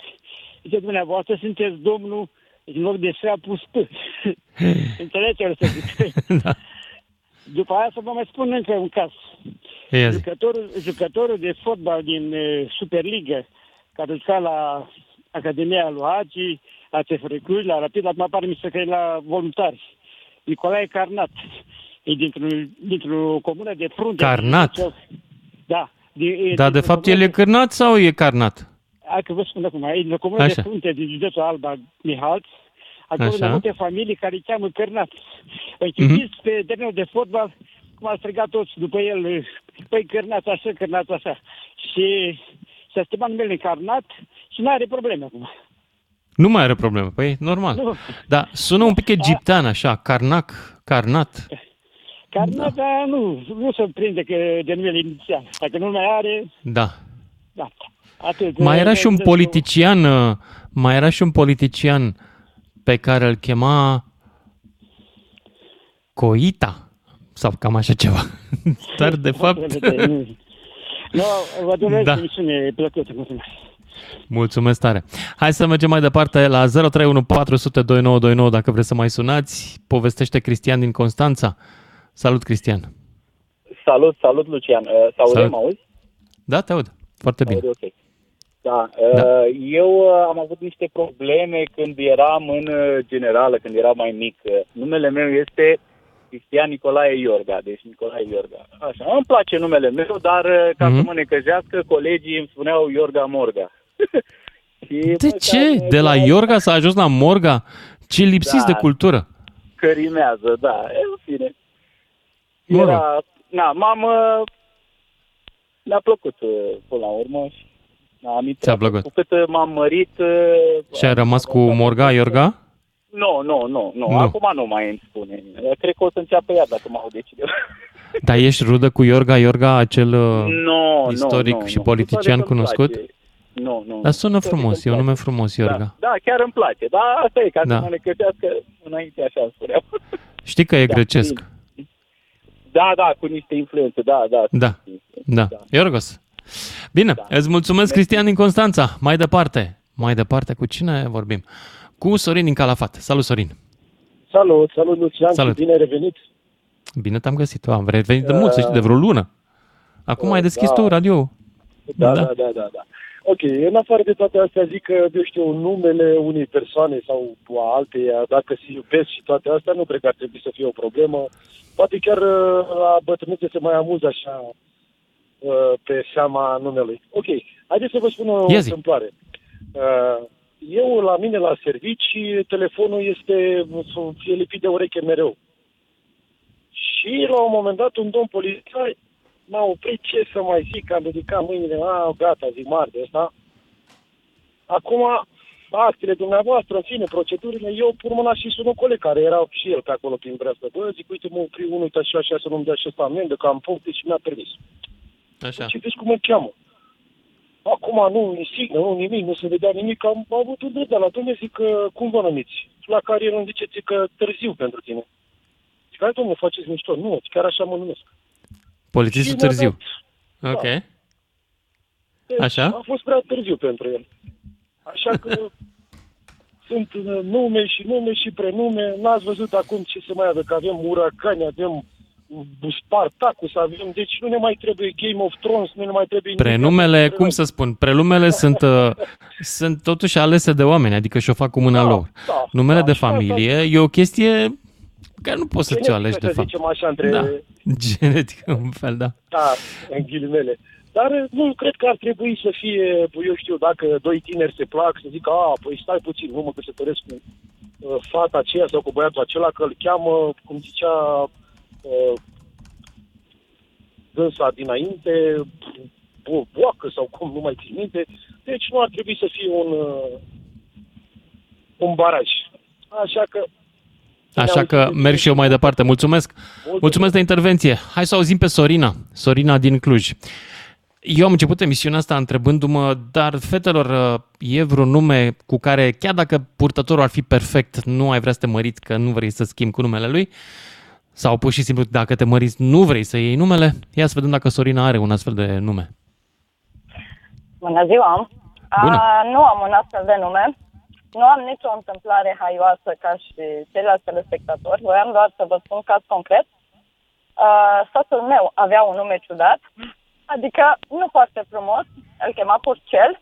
Speaker 18: zice, dumneavoastră sunteți domnul, în loc de să a pus *laughs* P. Înțelegeți să zic. *laughs*
Speaker 3: da.
Speaker 18: După aia să vă mai spun încă un caz.
Speaker 3: Ia zi.
Speaker 18: Jucătorul, jucătorul de fotbal din uh, Superliga, care juca la Academia lui Hagi, la CFR Cluj, la Rapid, acum pare mi se că e la voluntari. Nicolae Carnat. E dintr-o, dintr-o comună de frunte.
Speaker 3: Carnat?
Speaker 18: Da. De, e
Speaker 3: Dar de
Speaker 18: dintr-o
Speaker 3: fapt el
Speaker 18: comună
Speaker 3: e cârnat sau e carnat?
Speaker 18: Hai că vă spun acum, e dintr-o comună
Speaker 3: Așa.
Speaker 18: de frunte din județul Alba Mihalț. Acolo
Speaker 3: Așa.
Speaker 18: sunt multe familii care îi cheamă Cărnat. Păi
Speaker 3: Mhm.
Speaker 18: știți pe terenul de fotbal cum a strigat toți după el, păi Cărnat așa, Cărnat așa. Și s-a schimbat numele Carnat și nu are probleme acum.
Speaker 3: Nu mai are probleme. Păi, normal.
Speaker 18: Nu.
Speaker 3: Dar sună un pic egiptean așa, carnac, carnat.
Speaker 18: Carnat, da. dar nu, nu se prinde că de numele inițial. Dacă nu mai are,
Speaker 3: Da.
Speaker 18: da. Atât.
Speaker 3: Mai era și un
Speaker 18: Deci,
Speaker 3: politician, uh, mai era și un politician pe care îl chema Coita sau cam așa ceva. *laughs* Dar de fapt...
Speaker 18: Nu, vă *laughs* doresc
Speaker 3: Da.
Speaker 18: da. emisiune plăcută. Mulțumesc.
Speaker 3: Mulțumesc tare. Hai să mergem mai departe la 031 400 2929 dacă vreți să mai sunați. Povestește Cristian din Constanța. Salut, Cristian.
Speaker 19: Salut, salut, Lucian. Uh, Sau
Speaker 3: Salut.
Speaker 19: mă auzi?
Speaker 3: Da, te aud. Foarte bine.
Speaker 19: Aud, ok. Da, uh, eu uh, am avut niște probleme când eram în uh, generală, când eram mai mic. Uh, Numele meu este Cristian Nicolae Iorga, deci Nicolae Iorga. Așa, îmi place numele meu, dar uh, ca
Speaker 3: Mhm.
Speaker 19: să mă necăjească, colegii îmi spuneau Iorga Morga. *laughs* Și
Speaker 3: De ce? De la Iorga s-a ajuns la Morga? Ce lipsiți
Speaker 19: Da.
Speaker 3: de cultură.
Speaker 19: Că rimează, da, e, în fine.
Speaker 3: Mă rog.
Speaker 19: Era, na, m-am, uh, mi-a plăcut uh, până la urmă. și Am intrat.
Speaker 3: Ți-a plăcut.
Speaker 19: Cu cât uh, m-am mărit, uh,
Speaker 3: Și ai rămas cu Morga, Iorga?
Speaker 19: nu, nu, nu, nu,
Speaker 3: Nu.
Speaker 19: acum nu mai îmi spune. Cred că o să înceapă ea dacă mă aude cineva.
Speaker 3: Dar ești rudă cu Iorga, Iorga, acel uh,
Speaker 19: Nu,
Speaker 3: istoric
Speaker 19: nu, nu,
Speaker 3: și
Speaker 19: nu.
Speaker 3: politician
Speaker 19: Cu toate că îmi
Speaker 3: cunoscut?
Speaker 19: place. Nu, nu.
Speaker 3: Dar sună
Speaker 19: Cu toate că
Speaker 3: frumos, e
Speaker 19: îmi
Speaker 3: un nume
Speaker 19: place.
Speaker 3: frumos, Iorga.
Speaker 19: Da, da, chiar îmi place. Da, asta e, ca
Speaker 3: Da.
Speaker 19: să mă necăjească înainte așa îmi spuneau. *laughs*
Speaker 3: Știi că e
Speaker 19: Da,
Speaker 3: grecesc.
Speaker 19: Da, da, cu niște influențe, da, da.
Speaker 3: Da, da. Iorgos. Bine, îți mulțumesc, Cristian din Constanța. Mai departe, mai departe, cu cine vorbim? Cu Sorin din Calafat. Salut, Sorin.
Speaker 4: Salut, salut Lucian,
Speaker 3: Salut.
Speaker 4: bine ai revenit.
Speaker 3: Bine te-am găsit. Am revenit de
Speaker 4: Uh,
Speaker 3: mult, să știi, de vreo lună. Acum ai deschis
Speaker 4: da.
Speaker 3: tu radio.
Speaker 4: Da,
Speaker 3: Da.
Speaker 4: da, da, da, da. Ok, în afară de toate astea zic că, eu știu, numele unei persoane sau a alteia, dacă se iubesc și toate astea, nu cred că ar trebui să fie o problemă. Poate chiar uh, la bătrânețe se mai amuză așa uh, pe seama numelui. Ok, haideți să vă spun o
Speaker 3: Ia zi.
Speaker 4: întâmplare. Uh, Eu, la mine, la servici, telefonul este, e lipit de ureche mereu. Și la un moment dat un domn polițai m-a oprit ce să mai zic, am ridicat mâinile, a, gata, zic mare de asta. Acum, actele dumneavoastră, în fine, procedurile, eu pur mâna și sun un coleg care era și el pe acolo prin breastă. Bă, zic, uite, mă opri unul, uite așa, așa, să nu-mi dea și ăsta amendă, că am puncte și mi-a permis.
Speaker 3: Așa.
Speaker 4: Și vezi cum îl cheamă. Acum nu insignă, nu nimic, nu se vedea nimic, am avut un drept de la domnule, zic că cum vă numiți? La care el îmi zice ți că târziu pentru tine. Zic, hai domnule, faceți mișto. Nu, chiar așa mă numesc.
Speaker 3: Polițistul
Speaker 4: Și mi-a
Speaker 3: târziu.
Speaker 4: dat-
Speaker 3: Ok.
Speaker 4: Deci,
Speaker 3: Așa?
Speaker 4: A fost prea târziu pentru el. Așa că *laughs* sunt uh, nume și nume și prenume. N-ați văzut acum ce se mai avea, că avem uragani, avem Spartacus, avem... Deci nu ne mai trebuie Game of Thrones, nu ne mai trebuie... nimic.
Speaker 3: Prenumele, cum să spun, prelumele *laughs* sunt, uh, sunt totuși alese de oameni, adică și-o fac cu mâna lor.
Speaker 4: da,
Speaker 3: Numele
Speaker 4: da,
Speaker 3: de
Speaker 4: și asta-
Speaker 3: familie e o chestie care nu poți să ți-o
Speaker 4: Genetică,
Speaker 3: alegi, de
Speaker 4: să
Speaker 3: fapt.
Speaker 4: zicem așa, între...
Speaker 3: Da, *laughs* genetică, un fel, da.
Speaker 4: Da, în ghilimele. Dar uh, nu cred că ar trebui să fie, eu știu, dacă doi tineri se plac, să zică, a, păi stai puțin, nu mă căsătoresc cu uh, fata aceea sau cu băiatul acela, că îl cheamă, cum zicea uh, dânsa dinainte, bo- boacă sau cum, nu mai țin minte. Deci nu ar trebui să fie un, uh, un baraj. Așa că
Speaker 3: Așa că merg și eu mai departe. Mulțumesc! Mulțumesc de intervenție. Hai să auzim pe Sorina. Sorina din Cluj. Eu am început emisiunea asta întrebându-mă, dar fetelor, e vreun nume cu care, chiar dacă purtătorul ar fi perfect, nu ai vrea să te măriți că nu vrei să schimbi cu numele lui? Sau pur și simplu, dacă te măriți, nu vrei să iei numele? Ia să vedem dacă Sorina are un astfel de nume.
Speaker 5: Bună ziua!
Speaker 3: Bună.
Speaker 5: A, nu am un astfel de nume. Nu am nicio întâmplare haioasă ca și ceilalți telespectatori. Voiam doar să vă spun caz concret. A, soțul meu avea un nume ciudat, adică nu foarte frumos. Îl chema Purcel.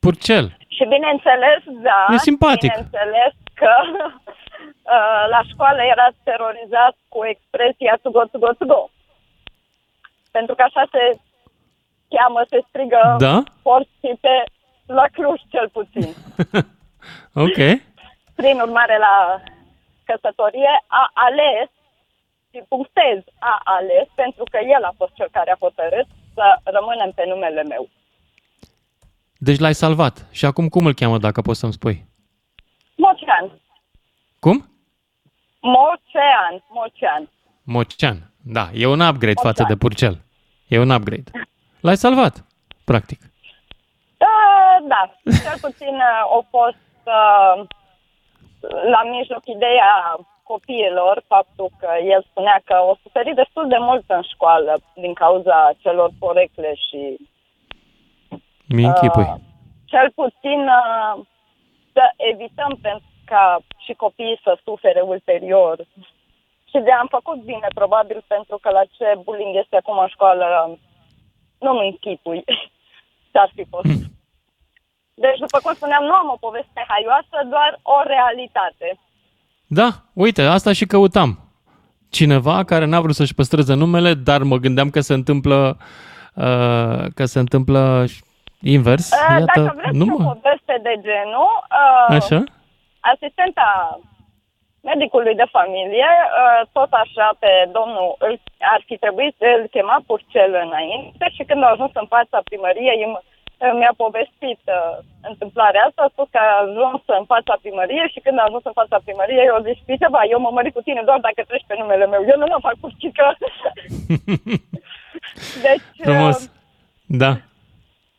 Speaker 3: Purcel.
Speaker 5: Și bineînțeles, da,
Speaker 3: E simpatic.
Speaker 5: bineînțeles că *laughs* uh, la școală era terorizat cu expresia to go, to go, to go. Pentru că așa se cheamă, se strigă
Speaker 3: Da?
Speaker 5: porții pe la Cluj cel puțin. *laughs*
Speaker 3: Ok.
Speaker 5: Prin urmare, la căsătorie a ales și punctez a ales pentru că el a fost cel care a hotărât să rămânem pe numele meu.
Speaker 3: Deci l-ai salvat. Și acum cum îl cheamă, dacă poți să-mi spui?
Speaker 5: Mocean.
Speaker 3: Cum?
Speaker 5: Mocean. Mocean.
Speaker 3: Mocean. Da, e un upgrade față de Purcel. E un upgrade. L-ai salvat, practic.
Speaker 5: Da, da. Cel puțin uh, a fost uh,
Speaker 20: la mijloc ideea copiilor, faptul că el spunea că o suferit destul de mult în școală din cauza celor porecle și
Speaker 3: Mi închipui.
Speaker 20: Uh, cel puțin uh, să evităm pentru ca și copiii să sufere ulterior. Și de am făcut bine, probabil, pentru că la ce bullying este acum în școală, nu mă închipui *laughs* ce-ar fi fost. Deci, după cum spuneam, nu am o poveste haioasă, doar o realitate.
Speaker 3: Da, uite, asta și căutam. Cineva care n-a vrut să-și păstreze numele, dar mă gândeam că se întâmplă uh, că se întâmplă invers.
Speaker 20: Uh,
Speaker 3: Iată,
Speaker 20: Dacă vreți
Speaker 3: nu
Speaker 20: și o
Speaker 3: mă...
Speaker 20: poveste de genul, uh,
Speaker 3: Așa?
Speaker 20: asistenta medicului de familie, uh, tot așa pe domnul, îl- ar fi trebuit să îl chema Purcel înainte și când a ajuns în fața primăriei, îmi- mi-a povestit uh, întâmplarea asta, a spus că a ajuns în fața primăriei și când a ajuns în fața primăriei, eu zic, știi ceva, eu mă mări cu tine doar dacă treci pe numele meu, eu nu mă fac purcică. *laughs* deci, uh,
Speaker 3: Frumos. Da.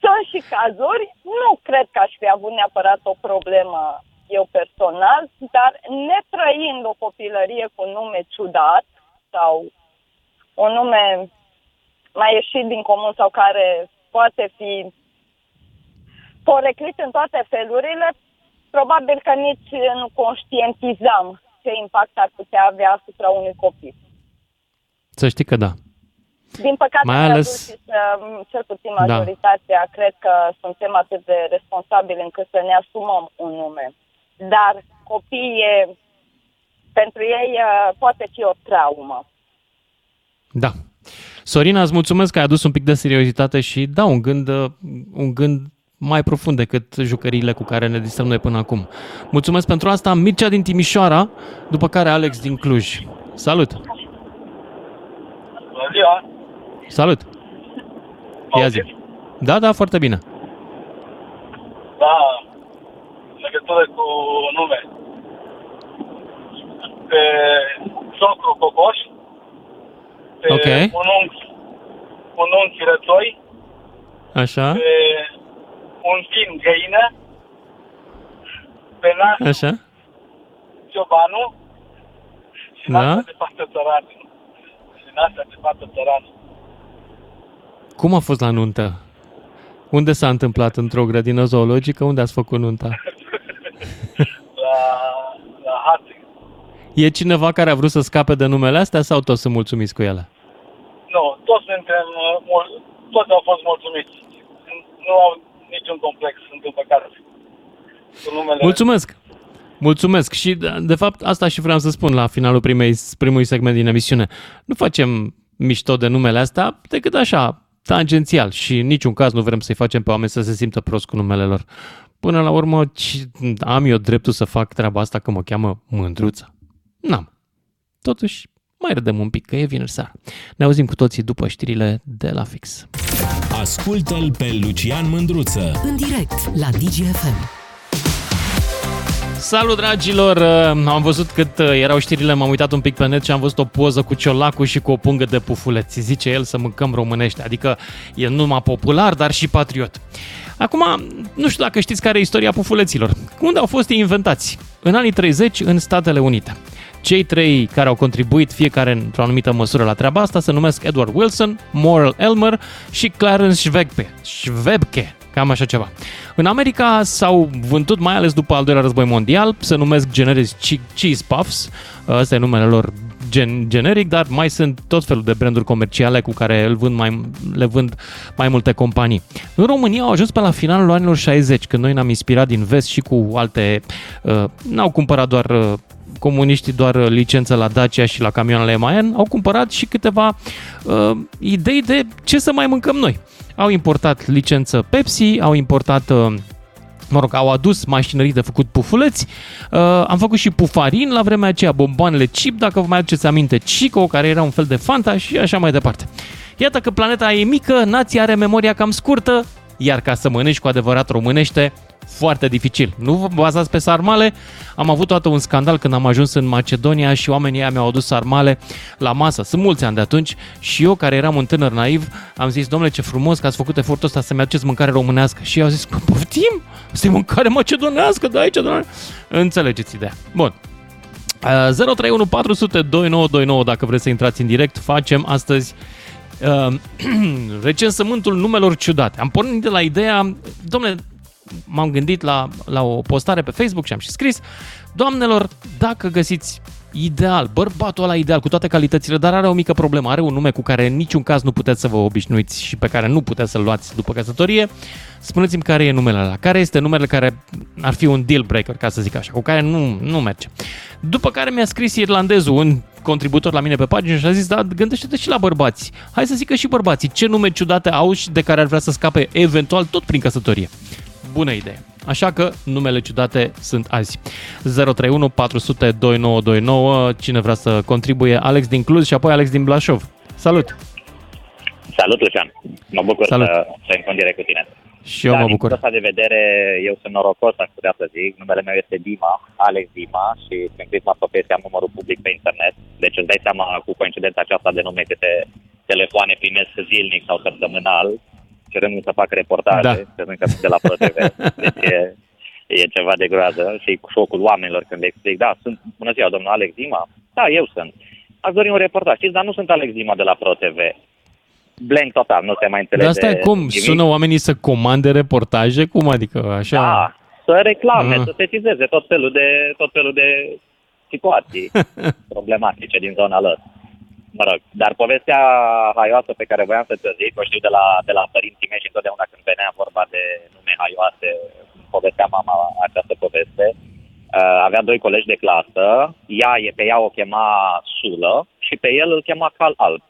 Speaker 20: sunt și cazuri, nu cred că aș fi avut neapărat o problemă eu personal, dar netrăind o copilărie cu nume ciudat sau o nume mai ieșit din comun sau care poate fi poreclit în toate felurile, probabil că nici nu conștientizam ce impact ar putea avea asupra unui copil.
Speaker 3: Să știi că da.
Speaker 20: Din păcate,
Speaker 3: Mai
Speaker 20: Mai
Speaker 3: ales-
Speaker 20: ales... cel puțin
Speaker 3: Da.
Speaker 20: majoritatea, cred că suntem atât de responsabili încât să ne asumăm un nume. Dar copiii, e- pentru ei uh, poate fi o traumă.
Speaker 3: Da. Sorina, îți mulțumesc că ai adus un pic de seriozitate și da, un gând, uh, un gând mai profund decât jucăriile cu care ne distrăm noi până acum. Mulțumesc pentru asta, Mircea din Timișoara, după care Alex din Cluj. Salut!
Speaker 21: Bună ziua!
Speaker 3: Salut! Ia zi. Da, da, foarte bine.
Speaker 21: Da, în legătură cu nume. Pe socru Cocoș, pe
Speaker 3: Ok.
Speaker 21: un unchi, un unchi rățoi,
Speaker 3: Așa,
Speaker 21: pe un fin găină, pe nasul
Speaker 3: așa,
Speaker 21: ciobanu și
Speaker 3: Da.
Speaker 21: nasa de fată țărană. Și nasa de fată țărană.
Speaker 3: Cum a fost la nuntă? Unde s-a întâmplat? Într-o grădină zoologică? Unde ați făcut nunta? *laughs*
Speaker 21: La, la Hati.
Speaker 3: E cineva care a vrut să scape de numele astea sau toți sunt mulțumiți cu ele?
Speaker 21: Nu, toți suntem, uh, mul- toți au fost mulțumiți. Nu au niciun complex, sunt împăcați. Cu numele
Speaker 3: Mulțumesc! Mulțumesc! Și, de de fapt, asta și vreau să spun la finalul primei, primului segment din emisiune. Nu facem mișto de numele astea decât așa, tangențial și în niciun caz nu vrem să-i facem pe oameni să se simtă prost cu numele lor. Până la urmă, ci- am eu dreptul să fac treaba asta că mă cheamă Mândruță? N-am. Totuși, mai râdem un pic, că e vineri seara. Ne auzim cu toții după știrile de la fix.
Speaker 2: Ascultă-l pe Lucian Mândruță.
Speaker 1: În direct la DGFM.
Speaker 3: Salut, dragilor! Uh, Am văzut cât uh, erau știrile, m-am uitat un pic pe net și am văzut o poză cu ciolacul și cu o pungă de pufuleți. Zice el să mâncăm românește, adică e numai popular, dar și patriot. Acum, nu știu dacă știți care e istoria pufuleților. Unde au fost ei inventați? În anii 30, în Statele Unite. Cei trei care au contribuit fiecare într-o anumită măsură la treaba asta se numesc Edward Wilson, Morel Elmer și Clarence Schwebke. Schwebke, cam așa ceva. În America s-au vândut, mai ales după al doilea război mondial, se numesc generici Che- Cheese Puffs, ăsta e numele lor gen, generic, dar mai sunt tot felul de branduri comerciale cu care îl vând mai, le vând mai multe companii. În România au ajuns pe la finalul anilor 60, când noi ne-am inspirat din vest și cu alte... Uh, n-au cumpărat doar uh, comuniștii doar uh, licență la Dacia și la camioanele Mayan, au cumpărat și câteva uh, idei de ce să mai mâncăm noi. Au importat licență Pepsi, au importat uh, mă rog, au adus mașinării de făcut pufuleți, uh, am făcut și pufarin la vremea aceea, bomboanele chip, dacă vă mai aduceți aminte, Chico, care era un fel de Fanta și așa mai departe. Iată că planeta e mică, nația are memoria cam scurtă, iar ca să mănânci cu adevărat românește, foarte dificil. Nu vă bazați pe sarmale. Am avut toată un scandal când am ajuns în Macedonia și oamenii ăia mi-au adus sarmale la masă. Sunt mulți ani de atunci și eu, care eram un tânăr naiv, am zis, domnule, ce frumos că ați făcut efortul ăsta să-mi aduceți mâncare românească. Și ei au zis, poftim? Asta e mâncare macedonească de aici, de Înțelegeți ideea. Bun. Uh, 031 400 2929 dacă vreți să intrați în direct, facem astăzi uh, *clears throat* recensământul numelor ciudate. Am pornit de la ideea, domnule, m-am gândit la, la o postare pe Facebook și am și scris, doamnelor, dacă găsiți ideal, bărbatul ăla ideal, cu toate calitățile, dar are o mică problemă, are un nume cu care în niciun caz nu puteți să vă obișnuiți și pe care nu puteți să-l luați după căsătorie, spuneți-mi care e numele ăla, care este numele care ar fi un deal breaker, ca să zic așa, cu care nu, nu merge. După care mi-a scris irlandezul, un contributor la mine pe pagină și a zis, da, gândește-te și la bărbați. Hai să zică și bărbații, ce nume ciudate au și de care ar vrea să scape eventual tot prin căsătorie. Bună idee. Așa că numele ciudate sunt azi. 031 400 2929. Cine vrea să contribuie? Alex din Cluj și apoi Alex din Blașov. Salut!
Speaker 22: Salut, Lucian! Mă bucur
Speaker 3: Salut.
Speaker 22: să, să în direct cu tine.
Speaker 3: Și eu
Speaker 22: da,
Speaker 3: mă
Speaker 22: din
Speaker 3: bucur.
Speaker 22: punctul ăsta de vedere, eu sunt norocos, aș putea să zic. Numele meu este Dima, Alex Dima și sunt Crisma Profesia, am numărul public pe internet. Deci îți dai seama cu coincidența aceasta de nume câte telefoane primesc zilnic sau săptămânal, cerându-mi să fac reportaje,
Speaker 3: Da.
Speaker 22: crezând că sunt de la ProTV. *laughs* Deci e, e ceva de groază și cu șocul oamenilor când le explic, da, sunt, bună ziua, domnul Alex Dima? Da, eu sunt. Aș dori un reportaj, știți, dar nu sunt Alex Dima de la ProTV. Blank total, nu se mai înțelege.
Speaker 3: Dar asta e cum?
Speaker 22: nimic.
Speaker 3: Sună oamenii să comande reportaje? Cum adică așa?
Speaker 22: Da, să reclame,
Speaker 3: Ah.
Speaker 22: să sesizeze tot felul de, tot felul de situații *laughs* problematice din zona lor. Mă rog, dar povestea haioasă pe care voiam să ți-o zic, o știu de la, de la părinții mei și întotdeauna când venea vorba de nume haioase, povestea mama această poveste. Uh, avea doi colegi de clasă, ea, e- pe ea o chema Sulă și pe el îl chema Cal Alb.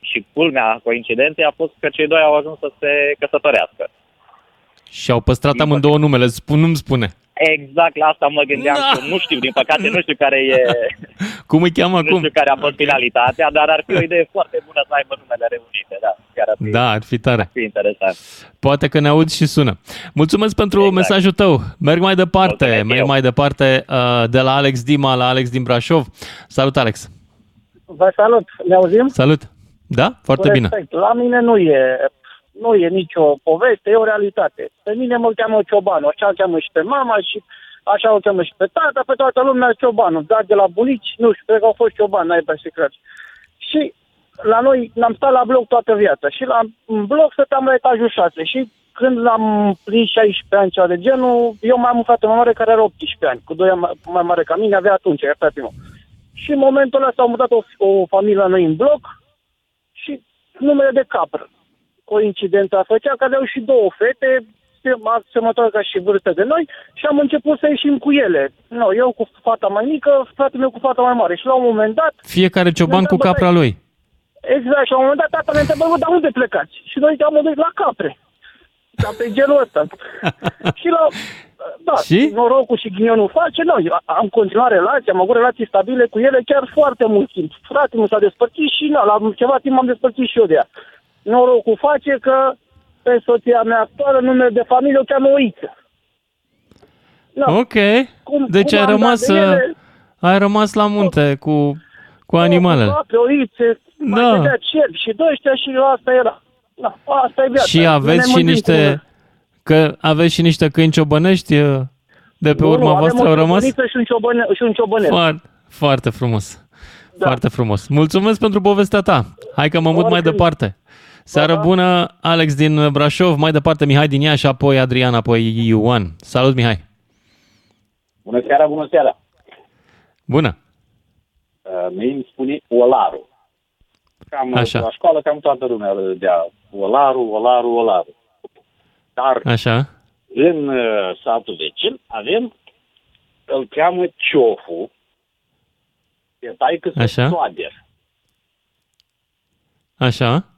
Speaker 22: Și culmea coincidenței a fost că cei doi au ajuns să se căsătorească.
Speaker 3: Și au păstrat amândouă numele, spun, nu-mi spune.
Speaker 22: Exact la asta mă gândeam
Speaker 3: Da.
Speaker 22: și eu. Nu știu, din păcate, nu știu care e, *laughs*
Speaker 3: Cum îi cheamă
Speaker 22: nu
Speaker 3: acum?
Speaker 22: știu care a fost finalitatea, dar ar fi o idee foarte bună să aibă numele reunite, da. Chiar ar fi,
Speaker 3: Da, ar fi tare.
Speaker 22: ar fi interesant.
Speaker 3: Poate că ne auzi și sună. Mulțumesc pentru exact. mesajul tău. Merg mai departe,
Speaker 22: Mulțumesc
Speaker 3: merg
Speaker 22: eu.
Speaker 3: mai departe uh, de la Alex Dima la Alex din Brașov. Salut, Alex.
Speaker 23: Vă salut, ne auzim?
Speaker 3: Salut. Da? Foarte bine.
Speaker 23: Respect. La mine nu e, nu e nicio poveste, e o realitate. Pe mine mă cheamă Ciobanu, așa o cheamă și pe mama și așa o cheamă și pe tata, pe toată lumea Ciobanu. Dar de la bunici, nu știu, cred că au fost Ciobanu, n-ai pe secret. Și la noi am stat la bloc toată viața și la în bloc stăteam la etajul 6 și când am prins 16 ani ceva de genul, eu mai am un frate mai mare care are 18 ani, cu 2 ani mai- mai mare ca mine, avea atunci, era frate Și în momentul ăla s-au mutat o, o familie la noi în bloc și numele de capră. Coincidența făcea că aveau și două fete asemănătoare ca și vârstă de noi și am început să ieșim cu ele. No, eu cu fata mai mică, fratele meu cu fata mai mare. Și la un moment dat,
Speaker 3: Fiecare cioban cu capra lui.
Speaker 23: exact, și la un moment dat tata ne întrebă, "Bă, dar unde plecați? Și noi am dus la capre. Dar pe genul ăsta. *laughs* și la... Da, și? norocul și ghinionul face, noi am continuat relații, am avut relații stabile cu ele chiar foarte mult timp. Fratele meu s-a despărțit și na, la ceva timp m-am despărțit și eu de ea. Norocul face că pe soția mea actuală, numele de familie o cheamă Oiță. Da.
Speaker 3: Ok.
Speaker 23: Cum-
Speaker 3: deci
Speaker 23: cum
Speaker 3: ai
Speaker 23: am dat
Speaker 3: rămas,
Speaker 23: de ele?
Speaker 3: uh, ai rămas la munte cu, cu animalele.
Speaker 23: Capre, oițe, mai
Speaker 3: Da.
Speaker 23: vedea cerbi și de ăștia și asta era. Da, asta e viața.
Speaker 3: Și
Speaker 23: Ne
Speaker 3: aveți și
Speaker 23: mândim
Speaker 3: niște,
Speaker 23: cu-
Speaker 3: că aveți și niște câini ciobănești uh, de pe
Speaker 23: Nu,
Speaker 3: urma
Speaker 23: nu,
Speaker 3: voastră
Speaker 23: avem
Speaker 3: au
Speaker 23: o
Speaker 3: rămas?
Speaker 23: ciobăniță și un, ciobăne, și un ciobănel.
Speaker 3: Foarte, foarte frumos. Da. Foarte frumos. Mulțumesc pentru povestea ta. Hai că mă mut mai departe. Seară bună, Alex din Brașov, mai departe Mihai din Iași, apoi Adrian, apoi Ioan. Salut, Mihai.
Speaker 24: Bună seara, bună seara.
Speaker 3: Bună.
Speaker 24: Uh, mie îmi spune Olaru. Cam
Speaker 3: Așa.
Speaker 24: la școală cam toată lumea râdea Olaru, Olaru, Olaru. Dar
Speaker 3: Așa.
Speaker 24: în uh, satul vecin avem, îl cheamă Ciofu, e taică să
Speaker 3: Așa.
Speaker 24: Toader,
Speaker 3: Așa.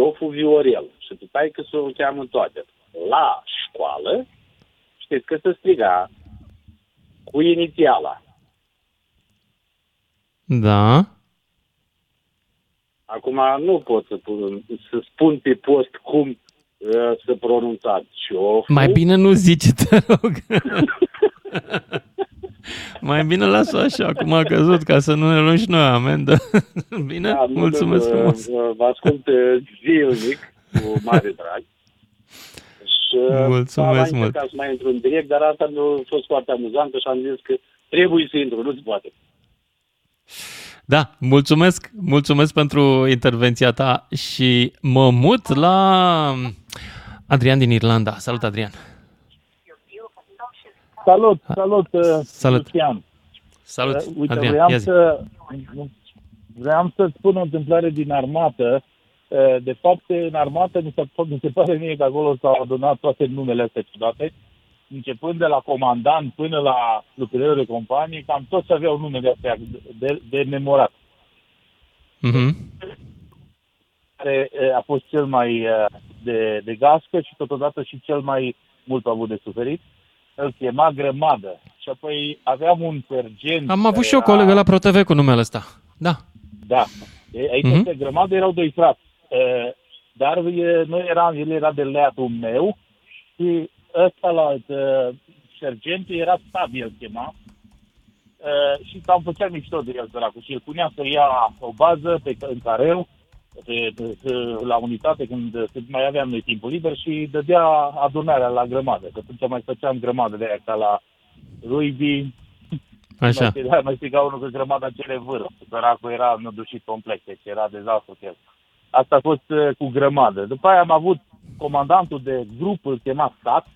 Speaker 24: Ciofu Viorel și pe taică să îl cheamă Toader. La școală, știți că se striga cu inițiala.
Speaker 3: Da.
Speaker 24: Acum nu pot să, pun, să spun pe post cum uh, să pronunțați șofu.
Speaker 3: Mai bine nu zice, te rog. *laughs* Mai bine las-o așa, cum a căzut, ca să nu ne luăm și noi amendă. *laughs* Bine?
Speaker 24: Da, nu,
Speaker 3: Mulțumesc
Speaker 24: vă-
Speaker 3: frumos.
Speaker 24: vă- Vă ascult uh, zilnic, cu mare drag. Și uh,
Speaker 3: Mulțumesc
Speaker 24: am
Speaker 3: mult.
Speaker 24: încercat să mai intru în direct, dar asta nu a fost foarte amuzantă și am zis că trebuie să intru, nu se poate.
Speaker 3: Da, mulțumesc, mulțumesc pentru intervenția ta și mă mut la Adrian din Irlanda. Salut, Adrian.
Speaker 25: Salut, salut, uh,
Speaker 3: Salut.
Speaker 25: Lucian.
Speaker 3: Salut,
Speaker 25: Uh, Uite,
Speaker 3: Adrian,
Speaker 25: vreau
Speaker 3: ia zi.
Speaker 25: să, vreau să spun o întâmplare din armată. Uh, De fapt, în armată mi se, mi se pare mie că acolo s-au adunat toate numele astea ciudate, începând de la comandant până la lucrători de companie, cam toți aveau numele astea de, de memorat.
Speaker 3: Mhm.
Speaker 25: care uh, a fost cel mai uh, de, de gască și totodată și cel mai mult a avut de suferit. Îl chema Grămadă. Și apoi aveam un sergent...
Speaker 3: Am avut
Speaker 25: care
Speaker 3: și eu o
Speaker 25: era-
Speaker 3: colegă la ProTV cu numele ăsta. Da.
Speaker 25: Da. E, Aici
Speaker 3: Mhm.
Speaker 25: mm-hmm. Grămadă erau doi frați. Uh, Dar e, noi eram, el era de leatul meu și ăsta la uh, sergentul era stabil, îl chema. Uh, și cam făcea mișto de el, săracu. Și el punea să ia o bază pe, în careu, pe, pe, pe, la unitate, când, când mai aveam noi timpul liber și dădea adunarea la grămadă. Că atunci mai făceam grămadă de aia ca la rugby.
Speaker 3: Așa.
Speaker 25: Mai, striga- mai striga unul că grămada cele vâră. Săracul era nădușit complet, deci era dezastru cu el. Asta a fost uh, cu grămadă. După aia am avut comandantul de grup, îl chema Stat.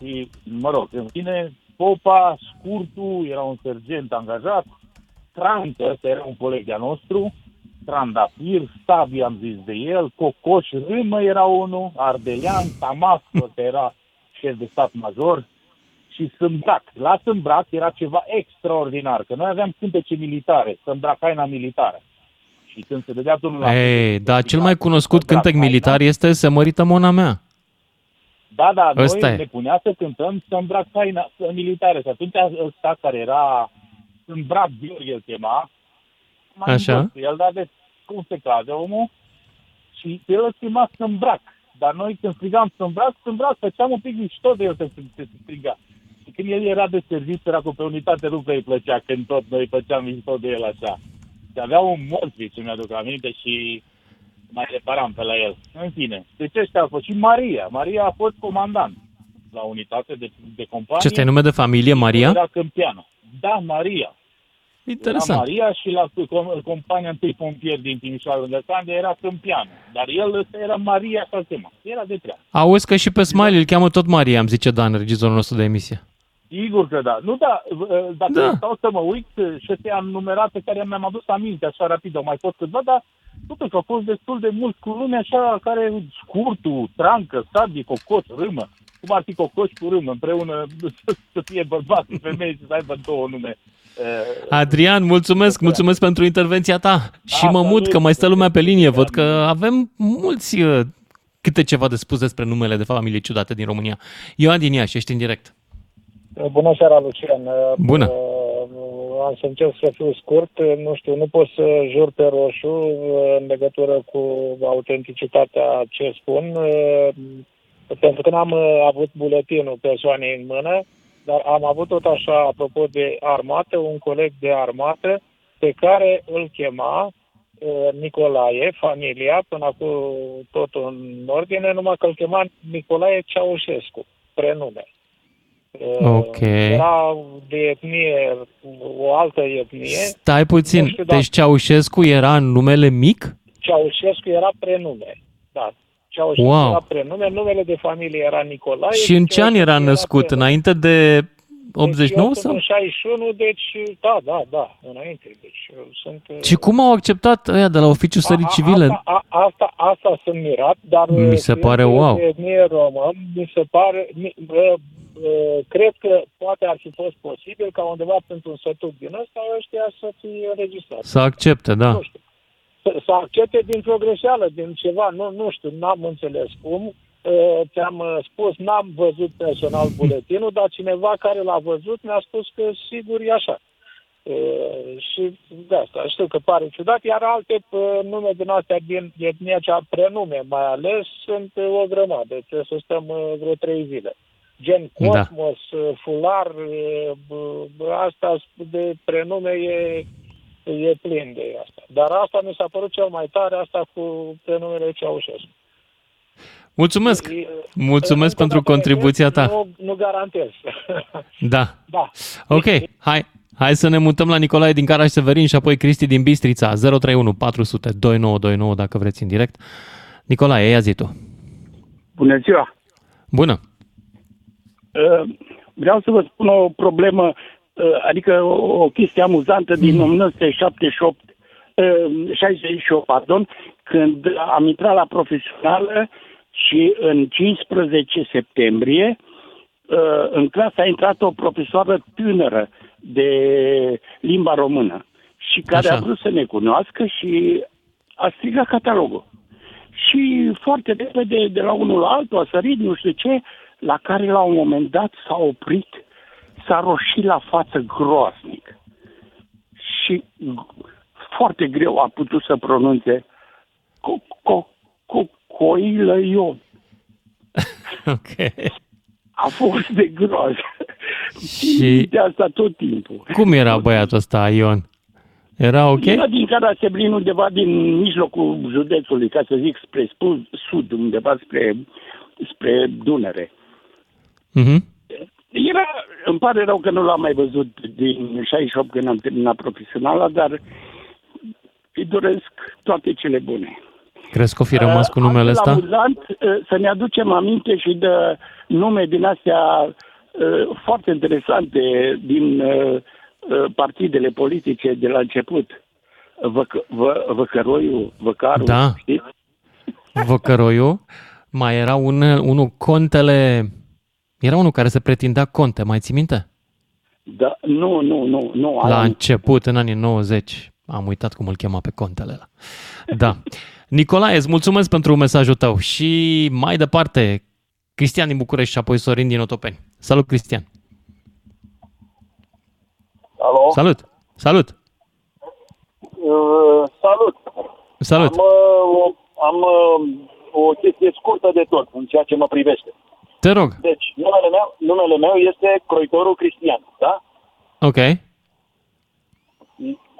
Speaker 25: Și, mă rog, în fine, Popa, Scurtu, era un sergent angajat, Trancă, ăsta era un coleg de-a nostru, Trandafir, Stabi am zis de el, Cocoș Râmă era unul, Ardelean, Tamasco, ăsta era șef de stat major, și Sâmbrac. La Sâmbrac era ceva extraordinar, că noi aveam cântece militare, Sâmbrac haina militară. Și când se dădea drumul la
Speaker 3: Ei, dar cel mai cunoscut cântec militar este Se mărită mona mea.
Speaker 25: Da, da,
Speaker 3: Ăsta
Speaker 25: noi
Speaker 3: e.
Speaker 25: ne punea să cântăm să îmbrac haina militară. Și atunci ăsta care era îmbrac Gheorghe îl chema, mai
Speaker 3: Așa.
Speaker 25: îmbrăc cu el, dar de cum se cade omul, și el îl chema să îmbrac. Dar noi când strigam să îmbrac, să îmbrac, făceam un pic mișto de el să se, se striga. Și când el era de serviciu, era cu pe unitate, nu prea îi plăcea când tot noi făceam mișto de el așa. Și avea un morți, ce mi-aduc aminte, și mai reparam pe la el. În fine, deci ăștia au fost. Și Maria. Maria a fost comandant la unitate de, de companie.
Speaker 3: Ce ăsta e nume de familie, Maria?
Speaker 25: Era câmpiană. Da, Maria.
Speaker 3: Interesant.
Speaker 25: Era Maria și la com- compania întâi pompier din Timișoara lângă Candea era câmpiană. Dar el ăsta era Maria să chema. Era de treabă.
Speaker 3: Auzi că și pe Smiley îl cheamă tot Maria, îmi zice Dan, regizorul nostru de emisie.
Speaker 25: Sigur că da. Nu, da, v- dacă
Speaker 3: Da.
Speaker 25: da. stau să mă uit și astea am numerat pe care mi-am adus aminte așa rapid, au mai fost câțiva, dar totuși au fost destul de mulți cu lume așa care scurtul, trancă, sabi, cocoș, râmă. Cum ar fi cocoș cu râmă împreună *laughs* să fie bărbat și femeie și să aibă două nume. Uh,
Speaker 3: Adrian, mulțumesc, mulțumesc pentru intervenția ta. Și mă mut că mai stă lumea pe linie. Văd că avem mulți uh, câte ceva de spus despre numele de familie ciudate din România. Ioan din Iași, ești în direct.
Speaker 26: Bună seara, Lucian.
Speaker 3: Bună.
Speaker 26: Uh, Am să încerc să fiu scurt. Nu știu, nu pot să jur pe roșu uh, în legătură cu autenticitatea ce spun, uh, pentru că n-am uh, avut buletinul persoanei în mână, dar am avut tot așa, apropo de armată, un coleg de armată pe care îl chema uh, Nicolae, familia, până acum totul în ordine, numai că îl chema Nicolae Ceaușescu, prenume.
Speaker 3: Ok.
Speaker 26: Era de etnie, o altă etnie.
Speaker 3: Stai puțin,
Speaker 26: Nu știu dacă-
Speaker 3: deci Ceaușescu era în numele mic?
Speaker 26: Ceaușescu era prenume. Da. Ceaușescu
Speaker 3: Wow.
Speaker 26: era prenume, numele de familie era Nicolae.
Speaker 3: Și în ce an
Speaker 26: Ceaușescu
Speaker 3: era născut?
Speaker 26: prenume.
Speaker 3: Înainte de
Speaker 26: Deci
Speaker 3: 89
Speaker 26: eu sunt
Speaker 3: sau?
Speaker 26: în 61, deci da, da, da, înainte. Deci eu sunt... uh,
Speaker 3: Și cum au acceptat ăia de la oficiul stării
Speaker 26: A- a-
Speaker 3: civile?
Speaker 26: Asta, a, asta, asta sunt mirat, dar
Speaker 3: Mi se
Speaker 26: fiind
Speaker 3: pare
Speaker 26: de
Speaker 3: wow.
Speaker 26: etnie român, mi se pare, mi, uh, uh, cred că poate ar fi fost posibil ca undeva pentru un sătuc din ăsta ăștia să fie înregistrați.
Speaker 3: Să accepte, da.
Speaker 26: Nu știu. Să, să accepte din progreseală, din ceva, nu, nu știu, n-am înțeles cum. Uh, Ți-am uh, spus, n-am văzut personal buletinul, dar cineva care l-a văzut mi-a spus că sigur e așa. Uh, și de asta știu că pare ciudat, iar alte uh, nume din astea din etnia cea prenume mai ales sunt uh, o grămadă, trebuie să stăm uh, vreo trei zile. Gen
Speaker 3: Da.
Speaker 26: Cosmos, uh, Fular, uh, b- asta de prenume e, e plin de asta. Dar asta mi s-a părut cel mai tare, asta cu prenumele Ceaușescu.
Speaker 3: Mulțumesc!
Speaker 26: E-
Speaker 3: Mulțumesc
Speaker 26: încă o
Speaker 3: pentru
Speaker 26: dată
Speaker 3: contribuția ta.
Speaker 26: Nu, nu garantez. *laughs*
Speaker 3: Da.
Speaker 26: da.
Speaker 3: Ok, hai. Hai să ne mutăm la Nicolae din Caraș Severin și apoi Cristi din Bistrița, 031 400 2929 dacă vreți în direct. Nicolae, ia zi tu.
Speaker 27: Bună ziua!
Speaker 3: Bună!
Speaker 27: Uh, Vreau să vă spun o problemă, uh, adică o, o chestie amuzantă din 1978, uh, 68, pardon, când am intrat la profesională și în 15 septembrie uh, în clasă a intrat o profesoară tânără de limba română și care
Speaker 3: Așa.
Speaker 27: a vrut să ne cunoască și a strigat catalogul. Și foarte repede, de la unul la altul, a sărit, nu știu ce, la care la un moment dat s-a oprit, s-a roșit la față groaznic. Și foarte greu a putut să pronunțe co, co, co, coilă Ion. *laughs*
Speaker 3: Ok.
Speaker 27: A fost de groază.
Speaker 3: Și
Speaker 27: De asta tot timpul.
Speaker 3: cum era băiatul ăsta, Ion? Era ok?
Speaker 27: Era din Caraseblin, undeva din mijlocul județului, ca să zic, spre spu- sud, undeva spre, spre Dunăre.
Speaker 3: Mhm.
Speaker 27: Era, îmi pare rău că nu l-am mai văzut din 68 când am terminat profesionala, dar îi doresc toate cele bune.
Speaker 3: Crezi că o fi rămas cu
Speaker 27: Uh,
Speaker 3: numele
Speaker 27: altfel
Speaker 3: ăsta?
Speaker 27: amuzant, uh, să ne aducem aminte și de nume din astea uh, foarte interesante din uh, uh, partidele politice de la început. Văc- vă- Văcăroiu, Văcaru,
Speaker 3: Da.
Speaker 27: știți?
Speaker 3: Văcăroiu. Mai era un, unul, Contele... Era unul care se pretindea Conte, mai ții minte?
Speaker 27: Da, nu, nu, nu, nu. aia
Speaker 3: La
Speaker 27: nu.
Speaker 3: început, în anii 90. Am uitat cum îl chema pe contele ăla. *laughs* Da. Nicolae, îți mulțumesc pentru mesajul tău. Și mai departe, Cristian din București și apoi Sorin din Otopeni. Salut, Cristian!
Speaker 12: Alo?
Speaker 3: Salut! Salut!
Speaker 12: Uh, salut!
Speaker 3: Salut!
Speaker 12: Am, uh, o, am uh, o chestie scurtă de tot în ceea ce mă privește.
Speaker 3: Te rog.
Speaker 12: Deci, numele meu, numele meu este Croitorul Cristian, da?
Speaker 3: Ok.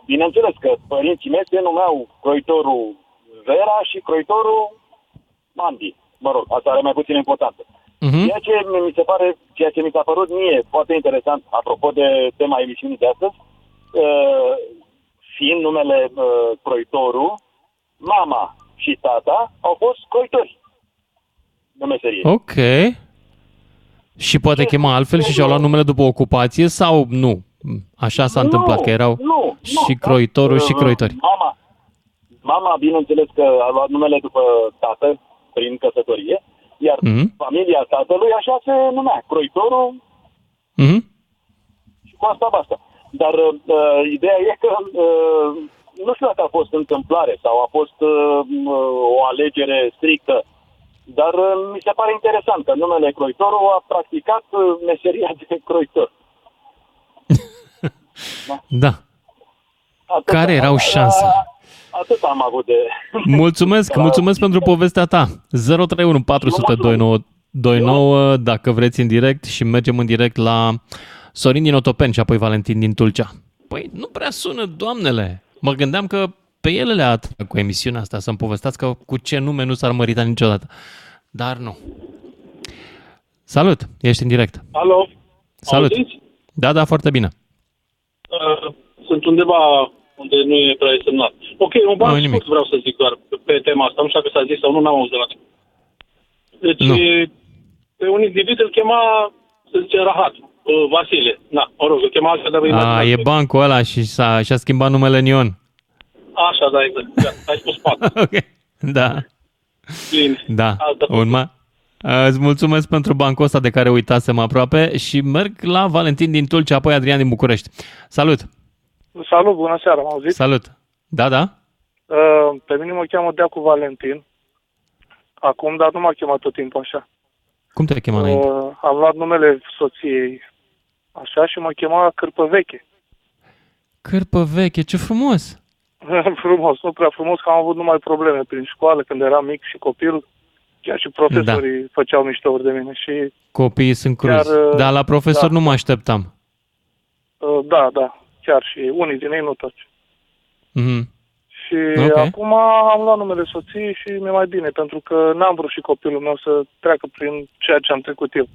Speaker 12: Bineînțeles că părinții mei se numeau Croitorul Vera și Croitorul Mandi. Mă rog, asta are mai puțin importanță.
Speaker 3: Mhm.
Speaker 12: Ceea ce mi se pare, ceea ce mi s-a părut mie foarte interesant, apropo de tema emisiunii de astăzi, uh, fiind numele uh, Croitoru, mama și tata au fost croitori de meserie.
Speaker 3: Ok. Și poate chema altfel și și-au luat numele după ocupație sau nu? Așa s-a
Speaker 12: Nu,
Speaker 3: întâmplat, că erau
Speaker 12: nu,
Speaker 3: și
Speaker 12: nu,
Speaker 3: croitorul
Speaker 12: da.
Speaker 3: și croitori.
Speaker 12: Mama, mama, bineînțeles că a luat numele după tată, prin căsătorie, iar
Speaker 3: Mhm.
Speaker 12: familia tatălui așa se numea, Croitorul
Speaker 3: Mhm.
Speaker 12: și cu asta basta. Dar uh, ideea e că uh, nu știu dacă a fost întâmplare sau a fost uh, o alegere strictă, dar uh, mi se pare interesant că numele Croitorul a practicat uh, meseria de *laughs* croitor. *laughs*
Speaker 3: Da.
Speaker 12: Atât,
Speaker 3: Care erau șanse?
Speaker 12: Atât am avut de... *laughs*
Speaker 3: Mulțumesc,
Speaker 12: Da.
Speaker 3: mulțumesc pentru povestea ta. 031 400 2929 dacă vreți în direct și mergem în direct la Sorin din Otopeni și apoi Valentin din Tulcea. Păi nu prea sună, doamnele. Mă gândeam că pe ele le-a atras cu emisiunea asta să-mi povestească cu ce nume nu s-ar mărita niciodată. Dar nu. Salut, ești în direct.
Speaker 21: Alo?
Speaker 3: Salut.
Speaker 21: Auziți?
Speaker 3: Da, da, foarte bine.
Speaker 21: Uh, sunt undeva unde nu e prea semnat. Ok, un
Speaker 3: Nu,
Speaker 21: ban
Speaker 3: nimic.
Speaker 21: scurt vreau să zic doar pe, pe tema asta. Nu știu dacă s-a zis sau nu, n-am auzit de la tine. Deci,
Speaker 3: Nu.
Speaker 21: e- pe un individ îl chema, să zice, Rahat, uh, Vasile. Na, mă rog, îl chema așa, dar
Speaker 3: A, e bancul ăla și s-a, și-a schimbat numele în Ion.
Speaker 21: Așa, da, exact. Da, ai spus patru. *laughs*
Speaker 3: ok, da.
Speaker 21: Bine.
Speaker 3: Da,
Speaker 21: Altă
Speaker 3: urma. Îți mulțumesc pentru bancul ăsta de care uitasem aproape și merg la Valentin din Tulcea, apoi Adrian din București. Salut!
Speaker 28: Salut, bună seara, m auzit?
Speaker 3: Salut! Da, da?
Speaker 28: Uh, pe mine mă cheamă Deacu Valentin. Acum, dar nu m-a chemat tot timpul așa.
Speaker 3: Cum te chema înainte?
Speaker 28: Uh, am luat numele soției așa și mă chema Cârpă Veche.
Speaker 3: Cârpă veche, ce frumos!
Speaker 28: Frumos, nu prea frumos, că am avut numai probleme prin școală când eram mic și copil. Chiar și profesorii da. făceau miștouri de mine și
Speaker 3: Copiii sunt cruz.
Speaker 28: Chiar, uh,
Speaker 3: Dar la profesor
Speaker 28: da.
Speaker 3: nu mă așteptam.
Speaker 28: uh, da, da, chiar și unii din ei nu toți.
Speaker 3: Mhm.
Speaker 28: Și
Speaker 3: Ok.
Speaker 28: acum am luat numele soției și mi-e mai bine, pentru că n-am vrut și copilul meu să treacă prin ceea ce am trecut eu.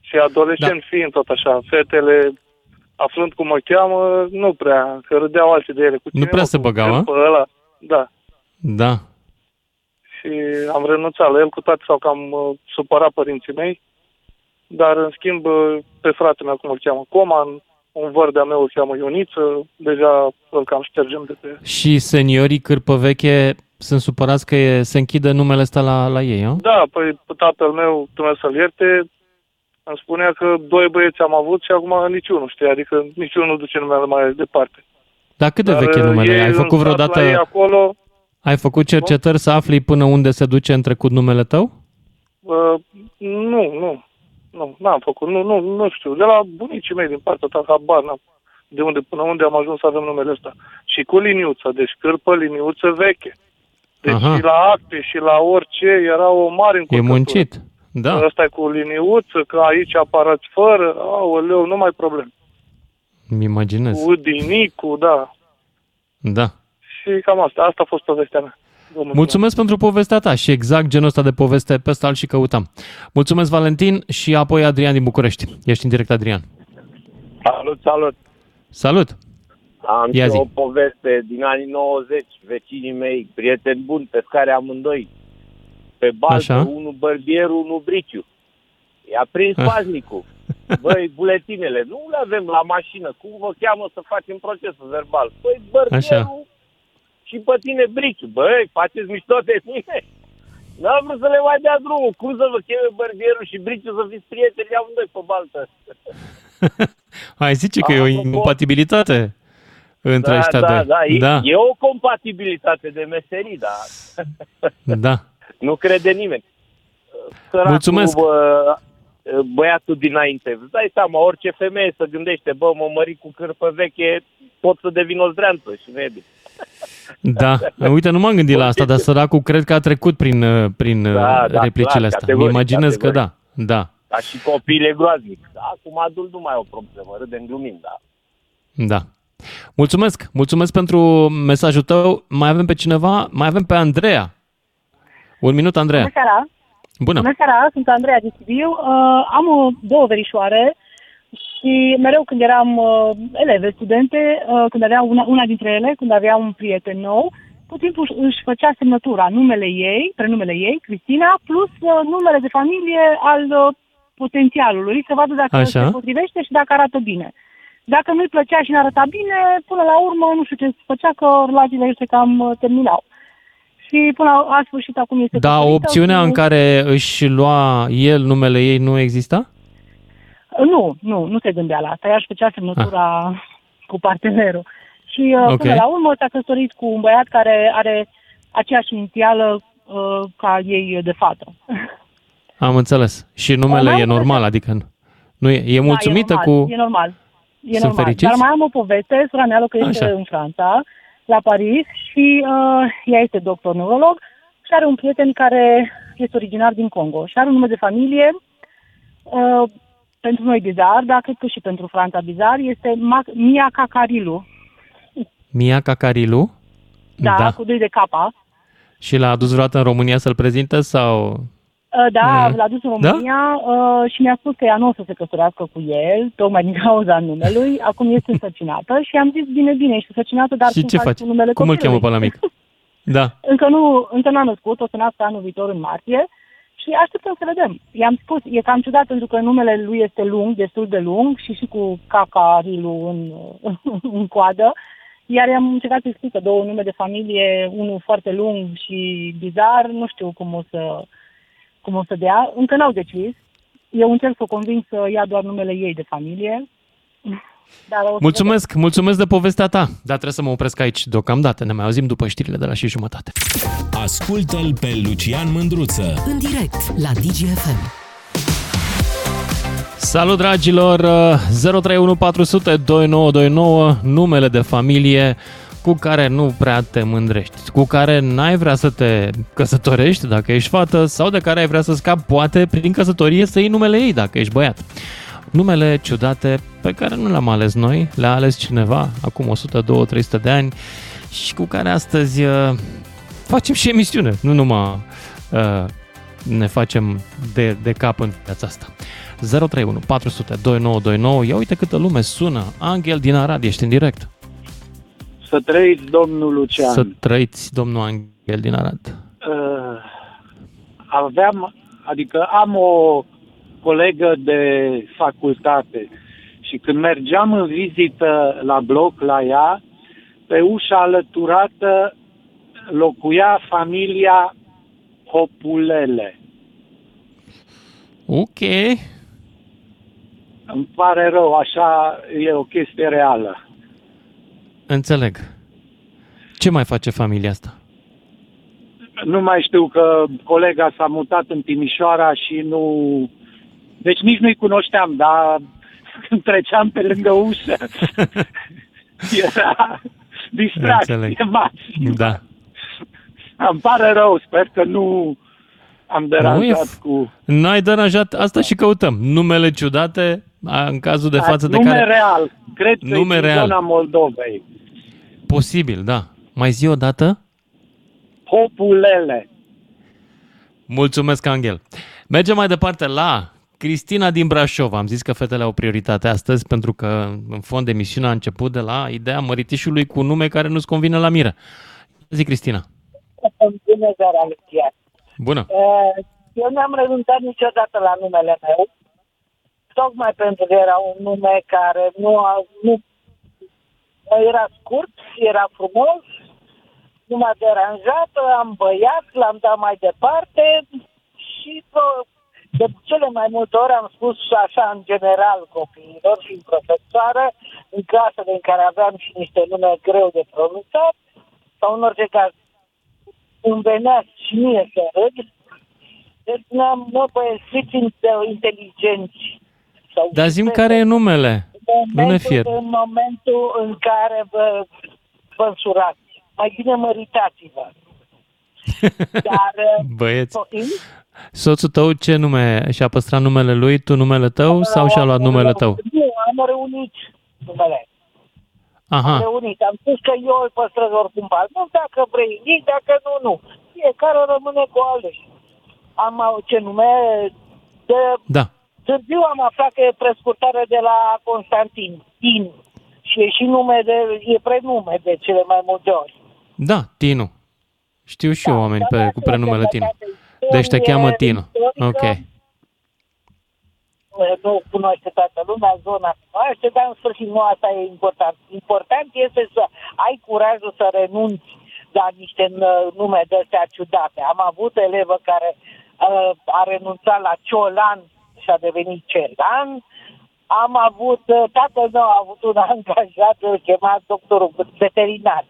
Speaker 28: Și adolescent da. fiind tot așa, fetele aflând cum mă cheamă, nu prea, că râdeau alții de ele. Cu
Speaker 3: Nu prea se băgau, a?
Speaker 28: Pe ăla, da.
Speaker 3: Da.
Speaker 28: Și am renunțat la el, cu toate sau că am uh, supărat părinții mei, dar în schimb uh, pe fratele meu, cum îl cheamă, Coman, un văr de-a meu îl cheamă Ioniță, deja îl cam ștergem de pe...
Speaker 3: Și seniorii cârpă veche sunt supărați că e, se închide numele ăsta la, la ei, nu?
Speaker 28: Da, păi tatăl meu, Dumnezeu să-l ierte, îmi spunea că doi băieți am avut și acum niciunul, știi, adică niciunul nu duce numele mai departe.
Speaker 3: Dar cât de
Speaker 28: Dar,
Speaker 3: veche e
Speaker 28: uh,
Speaker 3: numele?
Speaker 28: ei
Speaker 3: Ai
Speaker 28: în
Speaker 3: făcut
Speaker 28: sat
Speaker 3: vreodată...
Speaker 28: La ei acolo,
Speaker 3: Ai făcut cercetări să afli până unde se duce în trecut numele tău?
Speaker 28: uh, nu, nu, nu, n-am făcut, nu, nu, nu știu, de la bunicii mei din partea ta, habar n-am de unde până unde am ajuns să avem numele ăsta. Și cu liniuță, deci cârpă liniuță veche. Deci
Speaker 3: Aha.
Speaker 28: și la acte și la orice era o mare
Speaker 3: E
Speaker 28: încurcătură.
Speaker 3: muncit. Da.
Speaker 28: Ăsta e cu liniuță, că aici aparați fără, aoleu, nu mai probleme.
Speaker 3: Îmi imaginez.
Speaker 28: Cu dinicu, da.
Speaker 3: Da.
Speaker 28: Și cam asta, asta a fost povestea mea. Vă mulțumesc.
Speaker 3: Mulțumesc pentru povestea ta și exact genul ăsta de poveste pe ăsta și căutam. Mulțumesc, Valentin, și apoi Adrian din București. Ești în direct, Adrian.
Speaker 29: Salut, salut!
Speaker 3: Salut!
Speaker 29: Am
Speaker 3: Ia
Speaker 29: și
Speaker 3: zi.
Speaker 29: o poveste din anii 90, vecinii mei, prieteni buni, pescari amândoi. Pe baltă,
Speaker 3: Așa.
Speaker 29: unul bărbier, unul briciu. I-a prins
Speaker 3: Ah.
Speaker 29: paznicul. Băi, buletinele, nu le avem la mașină. Cum vă cheamă să facem procesul verbal? Păi, bărbierul
Speaker 3: Așa.
Speaker 29: și pe tine briciu. Băi, faceți mișto de mine? N-am vrut să le mai dea drumul. Cum să vă cheme bărbierul și briciu să fiți prieteni amândoi pe baltă? *laughs*
Speaker 3: Ai zice că e o
Speaker 29: Apropo-
Speaker 3: incompatibilitate între
Speaker 29: da,
Speaker 3: ăștia
Speaker 29: da,
Speaker 3: doi.
Speaker 29: da, e,
Speaker 3: da.
Speaker 29: e o compatibilitate de meserii, dar
Speaker 3: da.
Speaker 29: Nu crede nimeni. Săracul,
Speaker 3: Mulțumesc.
Speaker 29: Bă, băiatul dinainte, îți dai seama, orice femeie să gândește, bă, mă mări cu cârpă veche, pot să devin o zdreanță și nu e bine.
Speaker 3: Da, uite, nu m-am gândit la asta, dar săracul cred că a trecut prin, uh, prin
Speaker 29: Da,
Speaker 3: da,
Speaker 29: da,
Speaker 3: replicile
Speaker 29: clar,
Speaker 3: astea.
Speaker 29: categoric,
Speaker 3: Îmi imaginez că da.
Speaker 29: categoric.
Speaker 3: Da,
Speaker 29: Dar și copiii e groaznic. Acum adult nu mai e o problemă, râdem glumind, da.
Speaker 3: da. Mulțumesc, mulțumesc pentru mesajul tău. Mai avem pe cineva? Mai avem pe Andreea. Un minut, Andreea.
Speaker 30: Bună seara!
Speaker 3: Bună.
Speaker 30: Bună seara, sunt Andreea din Sibiu. Uh, am uh, două verișoare și mereu când eram uh, eleve, studente, uh, când avea una, una dintre ele, când avea un prieten nou, tot timpul își- își făcea semnătura, numele ei, prenumele ei, Cristina, plus uh, numele de familie al uh, potențialului, să vadă dacă
Speaker 3: Așa.
Speaker 30: se potrivește și dacă arată bine. Dacă nu-i plăcea și nu arăta bine, până la urmă, nu știu ce făcea, că relațiile se cam uh, terminau. Și până la a sfârșit acum este
Speaker 3: Da,
Speaker 30: căsătorită
Speaker 3: opțiunea
Speaker 30: cu-
Speaker 3: în care își lua el numele ei nu exista?
Speaker 30: Nu, nu, nu se gândea la asta. Ea își făcea semnătura cu partenerul. Și uh,
Speaker 3: Ok.
Speaker 30: până la urmă s-a căsătorit cu un băiat care are aceeași inițială uh, ca ei de fată. *laughs*
Speaker 3: Am înțeles. Și numele
Speaker 30: Mai
Speaker 3: e
Speaker 30: am
Speaker 3: normal, adică nu, nu e, e mulțumită
Speaker 30: da, e normal,
Speaker 3: cu...
Speaker 30: E normal. E
Speaker 3: Sunt
Speaker 30: normal.
Speaker 3: fericiți?
Speaker 30: Dar mai am o poveste. Sora mea locuiește
Speaker 3: Așa.
Speaker 30: în Franța, la Paris, și uh, ea este doctor neurolog și are un prieten care este originar din Congo și are un nume de familie uh, pentru noi bizar, dar cred că și pentru Franța bizar, este Mac- Mia Cacarilu.
Speaker 3: Mia Cacarilu?
Speaker 30: Da, da. cu doi de capa.
Speaker 3: Și l-a adus vreodată în România să-l prezinte sau...
Speaker 30: Uh, Da,
Speaker 3: Mm.
Speaker 30: l-a dus în
Speaker 3: Da?
Speaker 30: România uh, și mi-a spus că ea nu o să se căsătorească cu el, tocmai din cauza numelui. *laughs* Acum este însărcinată și am zis, bine, bine, ești însărcinată, dar
Speaker 3: și
Speaker 30: cum
Speaker 3: ce
Speaker 30: faci
Speaker 3: faci?
Speaker 30: cu numele
Speaker 3: Cum îl cheamă
Speaker 30: copilului?
Speaker 3: pe la mic? *laughs* Da.
Speaker 30: Încă nu, încă n-a născut, o să nască anul viitor în martie și așteptăm să vedem. I-am spus, e cam ciudat pentru că numele lui este lung, destul de lung și și cu cacarilu în, *laughs* în coadă. Iar i-am încercat să explic că două nume de familie, unul foarte lung și bizar, nu știu cum o să, cum o să dea. Încă n-au decis. Eu încerc să o conving să ia doar numele ei de familie. *laughs* Dar o să
Speaker 3: Mulțumesc, mulțumesc de povestea ta. Dar trebuie să mă opresc aici deocamdată. Ne mai auzim după știrile de la și jumătate.
Speaker 2: Ascultă-l pe Lucian Mândruță.
Speaker 1: În direct la DGFM.
Speaker 3: Salut dragilor! 031 400 2929, numele de familie cu care nu prea te mândrești, cu care n-ai vrea să te căsătorești dacă ești fată sau de care ai vrea să scapi poate prin căsătorie să iei numele ei dacă ești băiat. Numele ciudate pe care nu le-am ales noi, le-a ales cineva acum 100-200-300 de ani și cu care astăzi uh, facem și emisiune, nu numai uh, ne facem de, de cap în viața asta. 031 400 2929, ia uite câtă lume sună. Angel din Arad, ești în direct.
Speaker 31: Să trăiți, domnul Lucian.
Speaker 3: Să trăiți, domnul Angel din Arad.
Speaker 31: Uh, aveam, adică am o colegă de facultate și când mergeam în vizită la bloc la ea, pe ușa alăturată locuia familia Hopulele.
Speaker 3: Ok.
Speaker 31: Îmi pare rău, așa e o chestie reală.
Speaker 3: Înțeleg. Ce mai face familia asta?
Speaker 31: Nu mai știu că colega s-a mutat în Timișoara și nu... Deci nici nu-i cunoșteam, dar *laughs* când treceam pe lângă ușă *laughs* era distracție maximă.
Speaker 3: Da.
Speaker 31: Îmi pare rău, sper că nu am deranjat
Speaker 3: nu
Speaker 31: cu...
Speaker 3: N-ai deranjat, asta și căutăm. Numele ciudate, a, în cazul de față de
Speaker 31: nume
Speaker 3: care...
Speaker 31: real, cred că
Speaker 3: Nume
Speaker 31: e din
Speaker 3: real.
Speaker 31: zona Moldovei.
Speaker 3: Posibil, da. Mai zi o dată?
Speaker 31: Populele.
Speaker 3: Mulțumesc, Angel. Mergem mai departe la Cristina din Brașov. Am zis că fetele au prioritate astăzi pentru că, în fond, emisiunea a început de la ideea măritișului cu nume care nu-ți convine la miră. Zi, Cristina.
Speaker 32: Bună seara, Lucian.
Speaker 3: Bună.
Speaker 32: Eh, Eu n-am renunțat niciodată la numele meu, tocmai pentru că era un nume care nu, a, nu era scurt, era frumos, nu m-a deranjat, am băiat, l-am dat mai departe și bă, de cele mai multe ori am spus așa în general copiilor și în profesoară, în clasele în care aveam și niște nume greu de pronunțat, sau în orice caz îmi venea și mie să râd, deci spuneam, mă, băieți, fiți inte- inteligenți. Sau
Speaker 3: Dar zim care e numele. Nu ne fier.
Speaker 32: În momentul în care vă, vă însurați, mai bine măritați-vă. *laughs* Dar,
Speaker 3: Băieți.
Speaker 32: poftim?
Speaker 3: Soțul tău ce nume? Și-a păstrat numele lui, tu numele tău sau și-a luat numele tău?
Speaker 32: Nu, am reunit numele. Am
Speaker 3: Aha.
Speaker 32: reunit. Am spus că eu îl păstrez oricum pe al meu, dacă vrei nici, dacă nu, nu. Fiecare rămâne cu ale. Am au- ce nume de
Speaker 3: Da.
Speaker 32: Târziu am aflat că e prescurtare de la Constantin, Tin. Și e și nume de, e prenume de cele mai multe ori.
Speaker 3: Da, Tinu. Știu și eu oameni
Speaker 32: dar
Speaker 3: pe,
Speaker 32: da,
Speaker 3: cu prenumele
Speaker 32: da,
Speaker 3: Tinu.
Speaker 32: da, da,
Speaker 3: Deci te
Speaker 32: istorie,
Speaker 3: cheamă Tinu.
Speaker 32: istorică.
Speaker 3: Ok.
Speaker 32: Nu cunoaște toată lumea, zona cunoaște, dar în sfârșit nu asta e important. Important este să ai curajul să renunți la niște n- nume de astea ciudate. Am avut elevă care uh, a renunțat la Ciolan și a devenit Celan. Am avut, uh, tatăl meu a avut un *laughs* angajat, îl chema doctorul veterinar,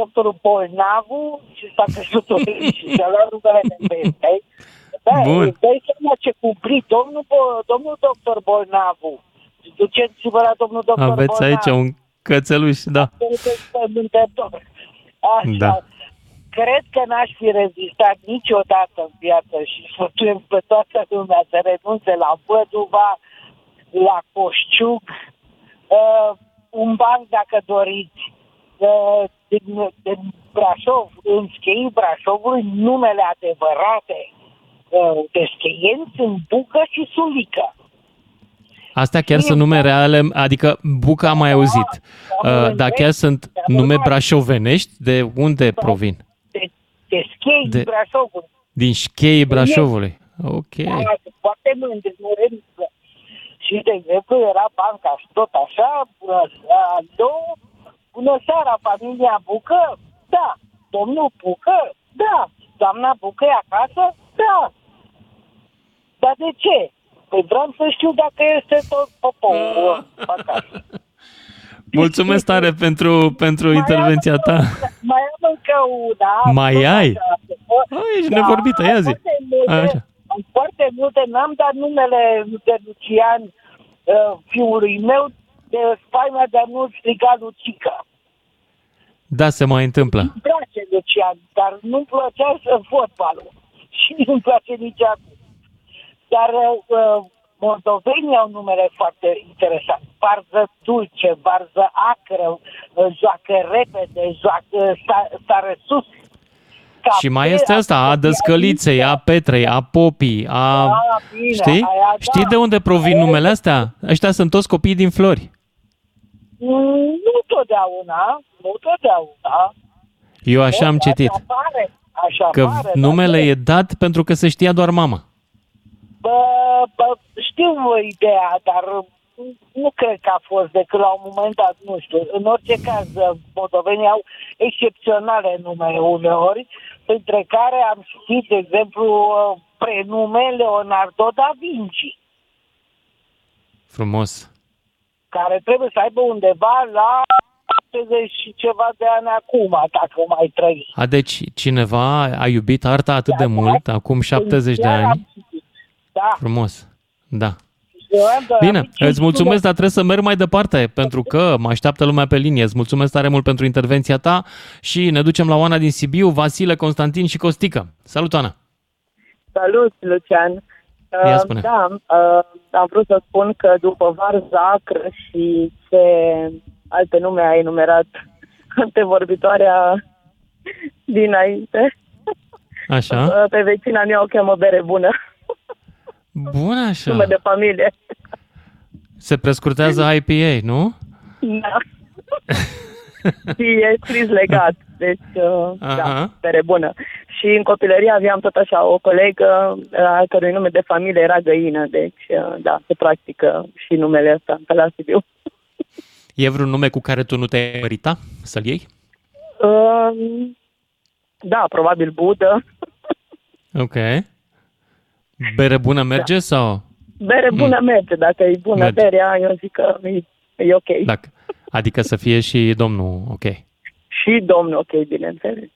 Speaker 32: doctorul Bolnavu și s-a *laughs* crescut și și-a luat numele de peste. Da,
Speaker 3: Bun.
Speaker 32: îți dai seama ce cumplit, domnul, Bo- domnul doctor Bolnavu. Duceți-vă la domnul doctor
Speaker 3: Aveți
Speaker 32: Bolnavu.
Speaker 3: aici un cățeluș, da.
Speaker 32: Mântător. Așa.
Speaker 3: Da.
Speaker 32: Cred că n-aș fi rezistat niciodată în viață și sfătuim pe toată lumea să renunțe la Văduva, la Coșciuc, uh, un banc dacă doriți, uh, din, din Brașov, în scheii Brașovului, numele adevărate uh, de scheieni sunt Bucă și Sulică.
Speaker 3: Astea chiar sunt nume reale, adică Buca am mai auzit. Uh, Dar chiar sunt nume brașovenești? De unde provin?
Speaker 32: De, de schei
Speaker 3: De-
Speaker 32: de... Brașovului.
Speaker 3: Din șcheii Brașovului. Ok.
Speaker 32: Da, sunt foarte mândri, nu renunță. Și, de exemplu, era banca și tot așa, bună seara, bună seara, familia Bucă? Da. Domnul Bucă? Da. Doamna Bucă e acasă? Da. Dar de ce? Păi vreau să știu dacă este tot poporul acasă.
Speaker 3: Mulțumesc tare pentru, pentru intervenția ta.
Speaker 32: Mai am încă una.
Speaker 3: Mai
Speaker 32: tot
Speaker 3: ai?
Speaker 32: așa.
Speaker 3: Oh, ești nevorbită, ia zi.
Speaker 32: Foarte multe,
Speaker 3: Așa.
Speaker 32: Am foarte multe, n-am dat numele de Lucian uh, fiului meu de spaima de a nu striga Lucica.
Speaker 3: Da, se mai întâmplă.
Speaker 32: Îmi place Lucian, dar nu-mi plăcea să fotbalul. *laughs* Și nu-mi place nici acum. Dar uh, moldovenii au numere foarte interesante. Varză dulce, varză acră, uh, joacă repede, joacă, sta- stare sus.
Speaker 3: Și mai este asta, a dăscăliței, a Petrei, a Popii, a...
Speaker 32: Da, bine,
Speaker 3: Știi?
Speaker 32: aia da.
Speaker 3: Știi de unde provin numele astea? Ăștia sunt toți copii din flori.
Speaker 32: Mm, Nu totdeauna, nu totdeauna.
Speaker 3: Eu așa am citit.
Speaker 32: Așa pare, așa
Speaker 3: Că
Speaker 32: pare,
Speaker 3: numele
Speaker 32: dar-
Speaker 3: e dat pentru că se știa doar mama.
Speaker 32: Bă, bă, știu ideea, dar nu cred că a fost decât la un moment dat, nu știu. În orice caz, moldovenii au excepționale nume uneori, între care am citit, de exemplu, prenume Leonardo da Vinci,
Speaker 3: Frumos.
Speaker 32: care trebuie să aibă undeva la 70 și ceva de ani acum, dacă mai trăi.
Speaker 3: A, deci cineva a iubit arta atât de mult, acum 70 de ani.
Speaker 32: Da.
Speaker 3: Frumos. Da.
Speaker 32: Leonardo da
Speaker 3: Bine,
Speaker 32: Vinci
Speaker 3: îți mulțumesc,
Speaker 32: spune-
Speaker 3: dar trebuie să merg mai departe, pentru că mă așteaptă lumea pe linie. Îți mulțumesc tare mult pentru intervenția ta și ne ducem la Oana din Sibiu, Vasile, Constantin și Costică. Salut, Ana!
Speaker 33: Salut, Lucian.
Speaker 3: Ia
Speaker 33: Uh,
Speaker 3: spune.
Speaker 33: Da, uh, am vrut să spun că după Varza Acră și ce alte nume a enumerat antevorbitoarea dinainte,
Speaker 3: Așa?
Speaker 33: uh, pe vecina mea o cheamă Bere Bună,
Speaker 3: Bun așa.
Speaker 33: nume de familie.
Speaker 3: Se prescurtează IPA, nu?
Speaker 33: Da. și e scris legat, deci uh,
Speaker 3: Aha.
Speaker 33: da, Bere Bună. Și în copilărie aveam tot așa o colegă uh, a cărui nume de familie era Găină, deci uh, da, se practică și numele ăsta pe la Sibiu.
Speaker 3: E vreun nume cu care tu nu te-ai mărita să-l iei?
Speaker 33: Uh, da, probabil Budă.
Speaker 3: Ok. Bere bună merge sau?
Speaker 33: Bere bună merge, dacă e bună
Speaker 3: Merge.
Speaker 33: berea, eu zic că e, e ok.
Speaker 3: Dacă, adică să fie și domnul ok.
Speaker 33: Și domnul ok, bineînțeles.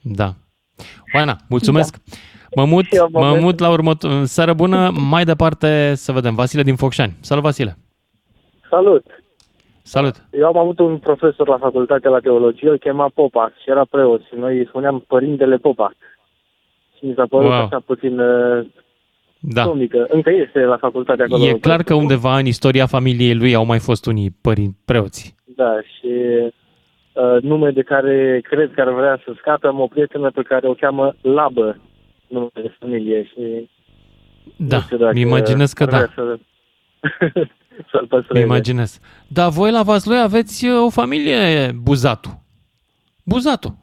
Speaker 3: Da. Oana, mulțumesc. Mă mut,
Speaker 33: Și eu vă
Speaker 3: mă
Speaker 33: mulțumesc.
Speaker 3: mut la următoare. Seară bună, mai departe să vedem. Vasile din Focșani. Salut, Vasile.
Speaker 34: Salut!
Speaker 3: Salut.
Speaker 34: Eu am avut un profesor la facultate la teologie, îl chema Popa și era preot și noi îi spuneam Părintele Popa. Și mi s-a părut
Speaker 3: Wow.
Speaker 34: așa puțin uh,
Speaker 3: Da.
Speaker 34: comică. Încă este la facultate acolo.
Speaker 3: E clar că undeva în istoria familiei lui au mai fost unii părinți preoți.
Speaker 34: Da, și uh, nume de care cred că ar vrea să scape, am o prietenă pe care o cheamă Labă, nume de familie și
Speaker 3: Da,
Speaker 34: nu știu dacă
Speaker 3: mi imaginez că
Speaker 34: ar vrea
Speaker 3: da.
Speaker 34: Să, *laughs* să-l
Speaker 3: Mi
Speaker 34: păstreze.
Speaker 3: imaginez. Dar voi la Vaslui aveți uh, o familie Buzatu. Buzatu.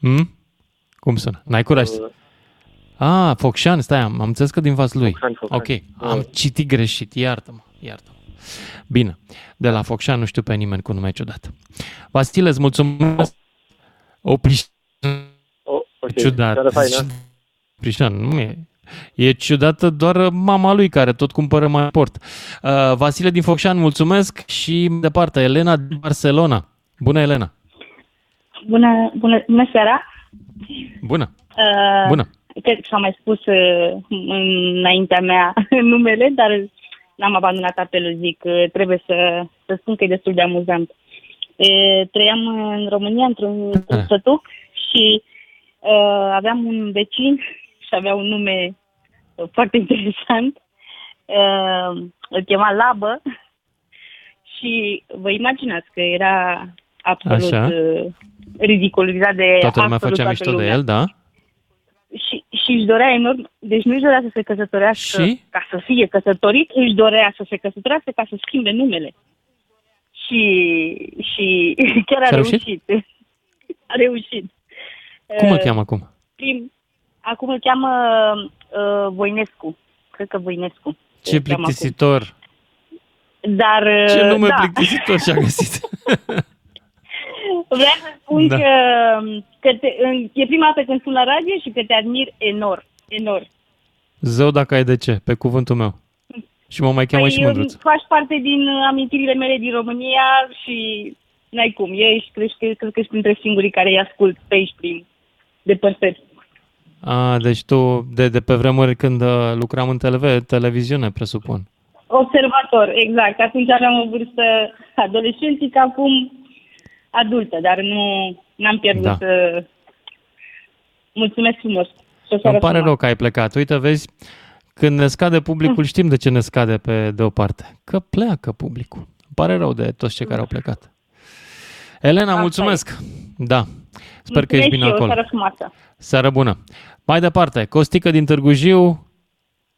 Speaker 3: Hmm? Cum sună? N-ai curaj? să- Ah, Focșani, stai, am, am înțeles că din Vaslui.
Speaker 34: Focșani.
Speaker 3: Ok, am citit greșit, iartă-mă, iartă-mă. Bine, de la Focșani nu știu pe nimeni cu nume ciudat. Vasile, îți mulțumesc. O pliș-
Speaker 34: Ok,
Speaker 3: ciudat.
Speaker 34: seară faină.
Speaker 3: Prișan, nu e. E ciudată doar mama lui care tot cumpără mai port. Uh, Vasile din Focșani, mulțumesc și mai departe, Elena din Barcelona. Bună, Elena.
Speaker 35: Bună, bună, bună seara!
Speaker 3: Bună.
Speaker 35: Uh,
Speaker 3: Bună.
Speaker 35: Cred că s-a mai spus uh, înaintea mea *laughs* numele, dar n-am abandonat apelul, zic, uh, trebuie să, să spun că e destul de amuzant. Uh, trăiam în România, într-un, într-un sătuc și uh, aveam un vecin și avea un nume uh, foarte *laughs* interesant. Uh, îl chema Labă *laughs* și vă imaginați că era absolut
Speaker 3: Așa.
Speaker 35: uh, ridiculizat de
Speaker 3: Toată lumea
Speaker 35: absolut
Speaker 3: făcea
Speaker 35: toată
Speaker 3: mișto de
Speaker 35: lumea.
Speaker 3: el, da?
Speaker 35: Și, și își dorea enorm, deci nu își dorea să se căsătorească
Speaker 3: Și?
Speaker 35: ca să fie căsătorit, își dorea să se căsătorească ca să schimbe numele. Și, și *laughs* chiar a
Speaker 3: Și a reușit?
Speaker 35: reușit. *laughs* A reușit.
Speaker 3: Cum îl
Speaker 35: Uh,
Speaker 3: cheamă acum?
Speaker 35: Prim, acum îl cheamă uh, Voinescu. Cred că Voinescu.
Speaker 3: Ce
Speaker 35: îl cheamă
Speaker 3: plictisitor.
Speaker 35: acum. Dar, uh,
Speaker 3: Ce nume
Speaker 35: da.
Speaker 3: plictisitor și-a găsit. *laughs*
Speaker 35: Vreau să spun
Speaker 3: Da.
Speaker 35: că, că te, în- e prima dată când sun la radio și că te admir enorm. Enorm.
Speaker 3: Zău dacă ai de ce, pe cuvântul meu. Și mă mai cheamă și
Speaker 35: Păi,
Speaker 3: mândruț.
Speaker 35: faci parte din uh, amintirile mele din România și n-ai cum. Ești, cred, că- cred că ești printre singurii care îi ascult pe aici prin depărtări.
Speaker 3: A, deci tu, de, de pe vremuri când uh, lucram în TV, televiziune, presupun.
Speaker 35: Observator, exact. Atunci aveam o vârstă adolescentică, acum adultă, dar nu n-am pierdut.
Speaker 3: Da.
Speaker 35: Uh... Mulțumesc frumos. Și o seară
Speaker 3: Îmi pare
Speaker 35: frumoasă.
Speaker 3: rău că ai plecat. Uite, vezi, când ne scade publicul, *laughs* știm de ce ne scade pe de o parte. Că pleacă publicul. Îmi pare rău de toți cei care au plecat. Elena,
Speaker 35: Asta
Speaker 3: mulțumesc! Da. Sper că ești
Speaker 35: Mulțumesc
Speaker 3: bine
Speaker 35: și eu,
Speaker 3: acolo.
Speaker 35: seară frumoasă.
Speaker 3: Seară bună. Mai departe, Costică din Târgu Jiu,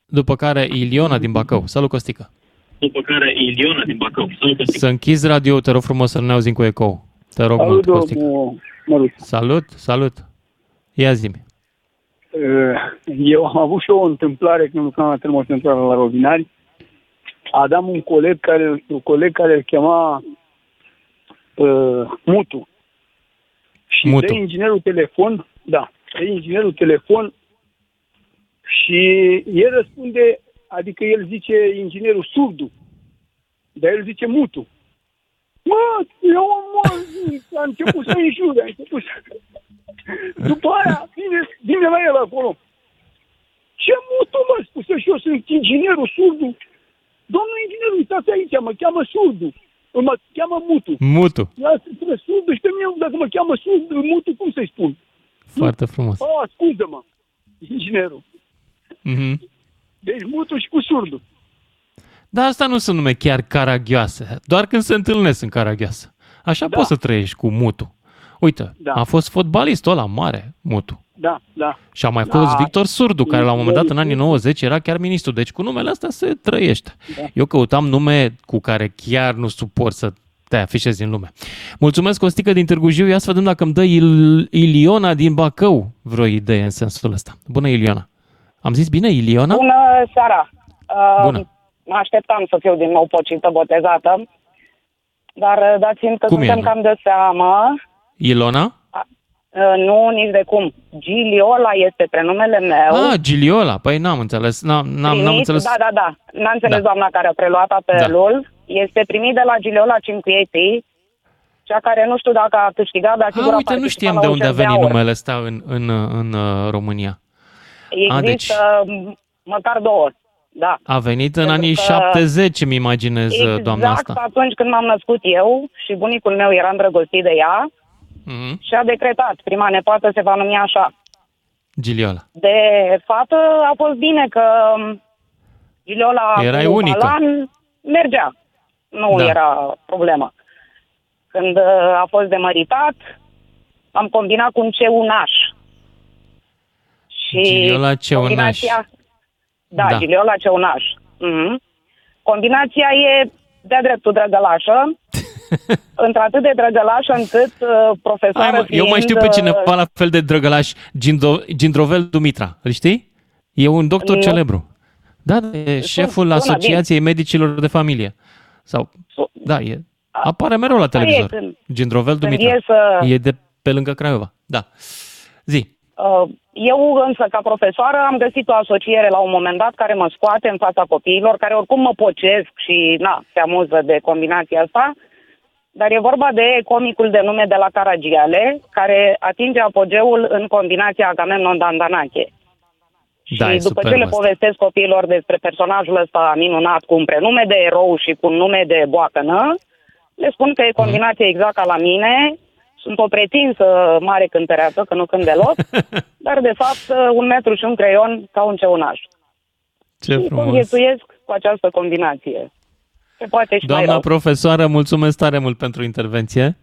Speaker 3: după care Iliona din Bacău. Salut, Costică!
Speaker 22: După care Iliona din Bacău. Salut,
Speaker 3: Să închizi radio, te rog frumos să nu ne auzim cu ecou. Te rog mult, Costică. Salut, salut! Ia zi
Speaker 36: Eu am avut și eu o întâmplare când lucram la termocentrală la Rovinari. Aveam un coleg care, un coleg care îl chema uh, Mutu. Și
Speaker 3: Mutu.
Speaker 36: dă inginerul telefon, da, dă inginerul telefon și el răspunde, adică el zice inginerul surdu, dar el zice Mutu. Mă, eu mă, a început să înjure, a început să... După aia vine, vine la el acolo. Ce mutu mă spuse și eu sunt inginerul surdu. Domnul inginer, uitați aici, mă cheamă surdu. Mă cheamă mutu.
Speaker 3: Mutu.
Speaker 36: Ia spune surdu și pe mine, dacă mă cheamă surdu, mutu, cum să-i spun?
Speaker 3: Foarte frumos.
Speaker 36: Oh, scuză-mă, inginerul.
Speaker 3: Mhm.
Speaker 36: Deci mutu și cu surdu.
Speaker 3: Dar asta nu sunt nume chiar caragioase. Doar când se întâlnesc sunt caragioase. Așa da. poți să trăiești cu Mutu. Uite,
Speaker 36: Da.
Speaker 3: a fost fotbalistul ăla mare, Mutu.
Speaker 36: Da, da.
Speaker 3: Și a mai
Speaker 36: Da.
Speaker 3: fost Victor Surdu, care la un moment dat, în anii 90, era chiar ministru. Deci cu numele ăsta se trăiește.
Speaker 36: Da.
Speaker 3: Eu căutam nume cu care chiar nu suport să te afișezi în lume. Mulțumesc, Costică din Târgu Jiu. Ia să vedem dacă îmi dă Il- Iliona din Bacău vreo idee în sensul ăsta. Bună, Iliona. Am zis bine, Iliona?
Speaker 20: Bună seara! Uh,
Speaker 3: Bună.
Speaker 20: Mă așteptam să fiu din nou pocită, botezată, dar uh, dați-mi că
Speaker 3: Cum e,
Speaker 20: suntem
Speaker 3: Ana?
Speaker 20: cam de seamă.
Speaker 3: Ilona?
Speaker 20: Uh, nu, nici de cum. Giliola este prenumele meu.
Speaker 3: Ah, Giliola. Păi n-am înțeles. N-am, n-am, n-am
Speaker 20: Primit-
Speaker 3: înțeles.
Speaker 20: Da, da, da. N-a înțeles
Speaker 3: Da.
Speaker 20: doamna care a preluat apelul. Este primit de la Giliola Cinquietti, cea care nu știu dacă a câștigat, dar sigur
Speaker 3: Ah,
Speaker 20: a
Speaker 3: uite, nu
Speaker 20: participat
Speaker 3: știam
Speaker 20: la
Speaker 3: de
Speaker 20: un
Speaker 3: unde a
Speaker 20: cer de
Speaker 3: venit
Speaker 20: aur.
Speaker 3: numele ăsta în, în, în, uh, România. A, deci
Speaker 20: Există m- măcar două. Da.
Speaker 3: a venit în
Speaker 20: Pentru
Speaker 3: anii
Speaker 20: că-
Speaker 3: 70, îmi imaginez,
Speaker 20: Exact
Speaker 3: doamna asta.
Speaker 20: atunci când m-am născut eu și bunicul meu era îndrăgostit de ea
Speaker 3: Mhm.
Speaker 20: și a decretat, prima nepoată se va numi așa.
Speaker 3: Giliola.
Speaker 20: De fată a fost bine că um, Giliola
Speaker 3: Erai
Speaker 20: cu
Speaker 3: unică.
Speaker 20: Balan mergea. Nu
Speaker 3: Da.
Speaker 20: era problemă. Când uh, a fost demăritat, am combinat cu un ceunaș. Și
Speaker 3: Giliola Ceunaș.
Speaker 20: combinația- Da,
Speaker 3: Da.
Speaker 20: da. Giliola Ceunaș. Mhm. Combinația e de-a dreptul drăgălașă, *laughs* într-atât de drăgălașă încât uh, profesoară
Speaker 3: Hai, mă, eu mai știu pe
Speaker 20: fiind,
Speaker 3: cineva la fel de drăgălaș, Gindo, Gindrovel Dumitra. Îl știi? E un doctor
Speaker 20: Nu.
Speaker 3: celebru. Da, e șeful
Speaker 20: sună
Speaker 3: Asociației Medicilor de Familie. Sau, da, e, apare mereu la
Speaker 20: Asta e,
Speaker 3: televizor.
Speaker 20: când-
Speaker 3: Gindrovel
Speaker 20: când
Speaker 3: Dumitra.
Speaker 20: e să-
Speaker 3: E de pe lângă Craiova. Da. Zi.
Speaker 20: Uh, Eu însă, ca profesoară, am găsit o asociere la un moment dat care mă scoate în fața copiilor, care oricum mă pocesc și, na, se amuză de combinația asta. Dar e vorba de comicul de nume de la Caragiale, care atinge apogeul în combinația Agamemnon-Dandanache.
Speaker 3: Da,
Speaker 20: și
Speaker 3: e
Speaker 20: după ce
Speaker 3: superb
Speaker 20: le
Speaker 3: asta.
Speaker 20: povestesc copiilor despre personajul ăsta minunat cu un prenume de erou și cu un nume de boacănă, le spun că e combinație exact ca la mine, sunt o pretinsă mare cântăreață, că nu cânt deloc, *laughs* dar de fapt un metru și un creion ca un ceunaș.
Speaker 3: Ce
Speaker 20: Și
Speaker 3: frumos.
Speaker 20: conviețuiesc cu această combinație. Se poate și mai
Speaker 3: Doamna
Speaker 20: rău.
Speaker 3: profesoară, mulțumesc tare mult pentru intervenție.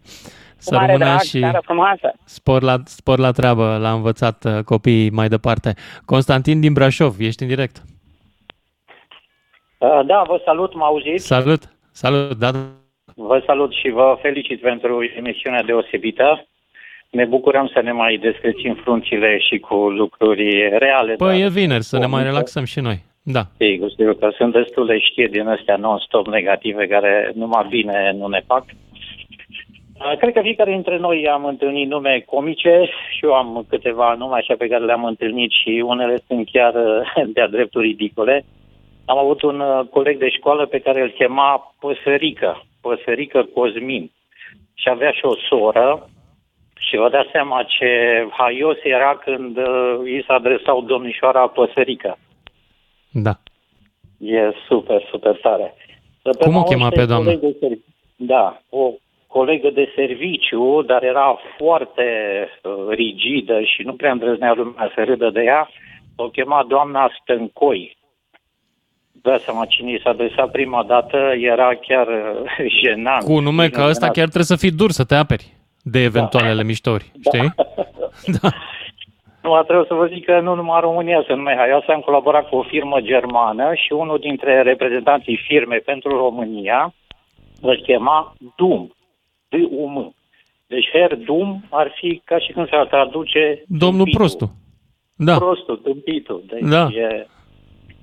Speaker 3: Să
Speaker 20: Cu mare
Speaker 3: rămână
Speaker 20: drag,
Speaker 3: și
Speaker 20: seară frumoasă.
Speaker 3: spor la, spor la treabă, l-a învățat uh, copiii mai departe. Constantin din Brașov, ești în direct.
Speaker 37: Uh, Da, vă salut, mă auziți?
Speaker 3: Salut, salut, da, da.
Speaker 37: Vă salut și vă felicit pentru emisiunea deosebită. Ne bucurăm să ne mai descrețim frunțile și cu lucruri reale.
Speaker 3: Păi
Speaker 37: dar
Speaker 3: e vineri, să ne mai
Speaker 37: comice.
Speaker 3: relaxăm și noi. Da.
Speaker 37: Sigur, sigur că sunt destule știri din astea non-stop negative care numai bine nu ne fac. Uh, Cred că fiecare dintre noi am întâlnit nume comice și eu am câteva nume așa pe care le-am întâlnit și unele sunt chiar uh, *laughs* de-a dreptul ridicole. Am avut un uh, coleg de școală pe care îl chema Păsărică, Păsărică Cosmin. Și avea și o soră Și vă dați seama ce haios era când uh, îi se adresau domnișoara Păsărică.
Speaker 3: Da.
Speaker 37: E super, super tare.
Speaker 3: Cum o chema pe doamnă?
Speaker 37: De servi- da, o colegă de serviciu, dar era foarte uh, rigidă și nu prea îndrăznea lumea să râdă de ea. O chema doamna Stâncoi. Dați seama cine i s-a adresat prima dată, era chiar uh, *laughs* jenant.
Speaker 3: Cu un nume ca ăsta
Speaker 37: Jenant.
Speaker 3: chiar trebuie să fii dur să te aperi de eventualele miștori, știi? *laughs*
Speaker 37: Nu, trebuie să vă zic că nu numai în România se numește Haioasă, am colaborat cu o firmă germană și unul dintre reprezentanții firmei pentru România îl chema Dum. D-U-M. Deci Herr Dum ar fi ca și când s-ar traduce
Speaker 3: Domnul
Speaker 37: tâmpitul.
Speaker 3: Prostu. Da.
Speaker 37: Prostul, tâmpitul. Deci,
Speaker 3: Da.
Speaker 37: e,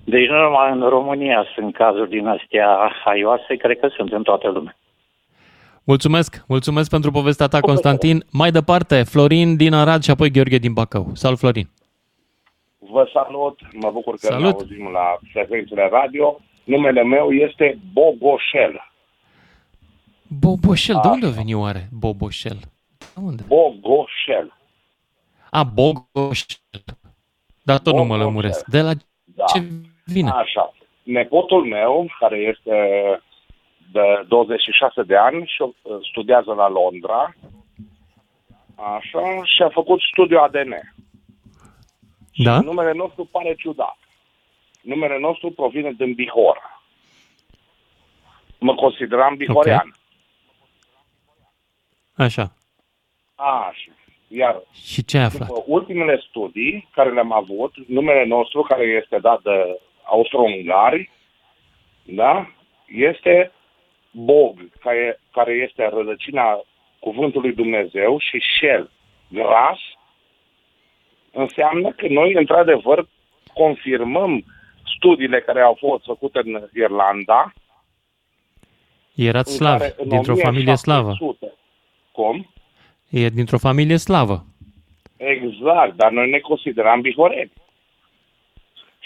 Speaker 37: deci nu numai în România sunt cazuri din astea haioase, cred că sunt în toată lumea.
Speaker 3: Mulțumesc, mulțumesc pentru povestea ta, Constantin. Mai departe, Florin din Arad și apoi Gheorghe din Bacău. Salut, Florin.
Speaker 38: Vă salut, mă bucur că
Speaker 3: Salut.
Speaker 38: ne auzim la frecvențele radio. Numele meu este Bogoșel.
Speaker 3: Boboșel, de unde a venit oare Boboșel? De unde?
Speaker 38: Bogoșel.
Speaker 3: A, Bogoșel. Dar tot nu mă lămuresc. De la
Speaker 38: Da.
Speaker 3: ce vine?
Speaker 38: Așa. Nepotul meu, care este de 26 de ani și uh, studiază la Londra, așa, și a făcut studiu ADN.
Speaker 3: Da?
Speaker 38: Numele nostru pare ciudat. Numele nostru provine din Bihor. Mă consideram bihorean.
Speaker 3: Așa.
Speaker 38: Așa. Iar
Speaker 3: Și ce ai aflat?
Speaker 38: după ultimele studii care le-am avut, numele nostru, care este dat de austro-ungari, da, este Bog, care, care este rădăcina cuvântului Dumnezeu și Shell, gras, înseamnă că noi, într-adevăr, confirmăm studiile care au fost făcute în Irlanda.
Speaker 3: Erați
Speaker 38: în
Speaker 3: slavi,
Speaker 38: care în
Speaker 3: dintr-o familie slavă.
Speaker 38: 1700 Cum?
Speaker 3: E dintr-o familie slavă.
Speaker 38: Exact, dar noi ne consideram bihoreni.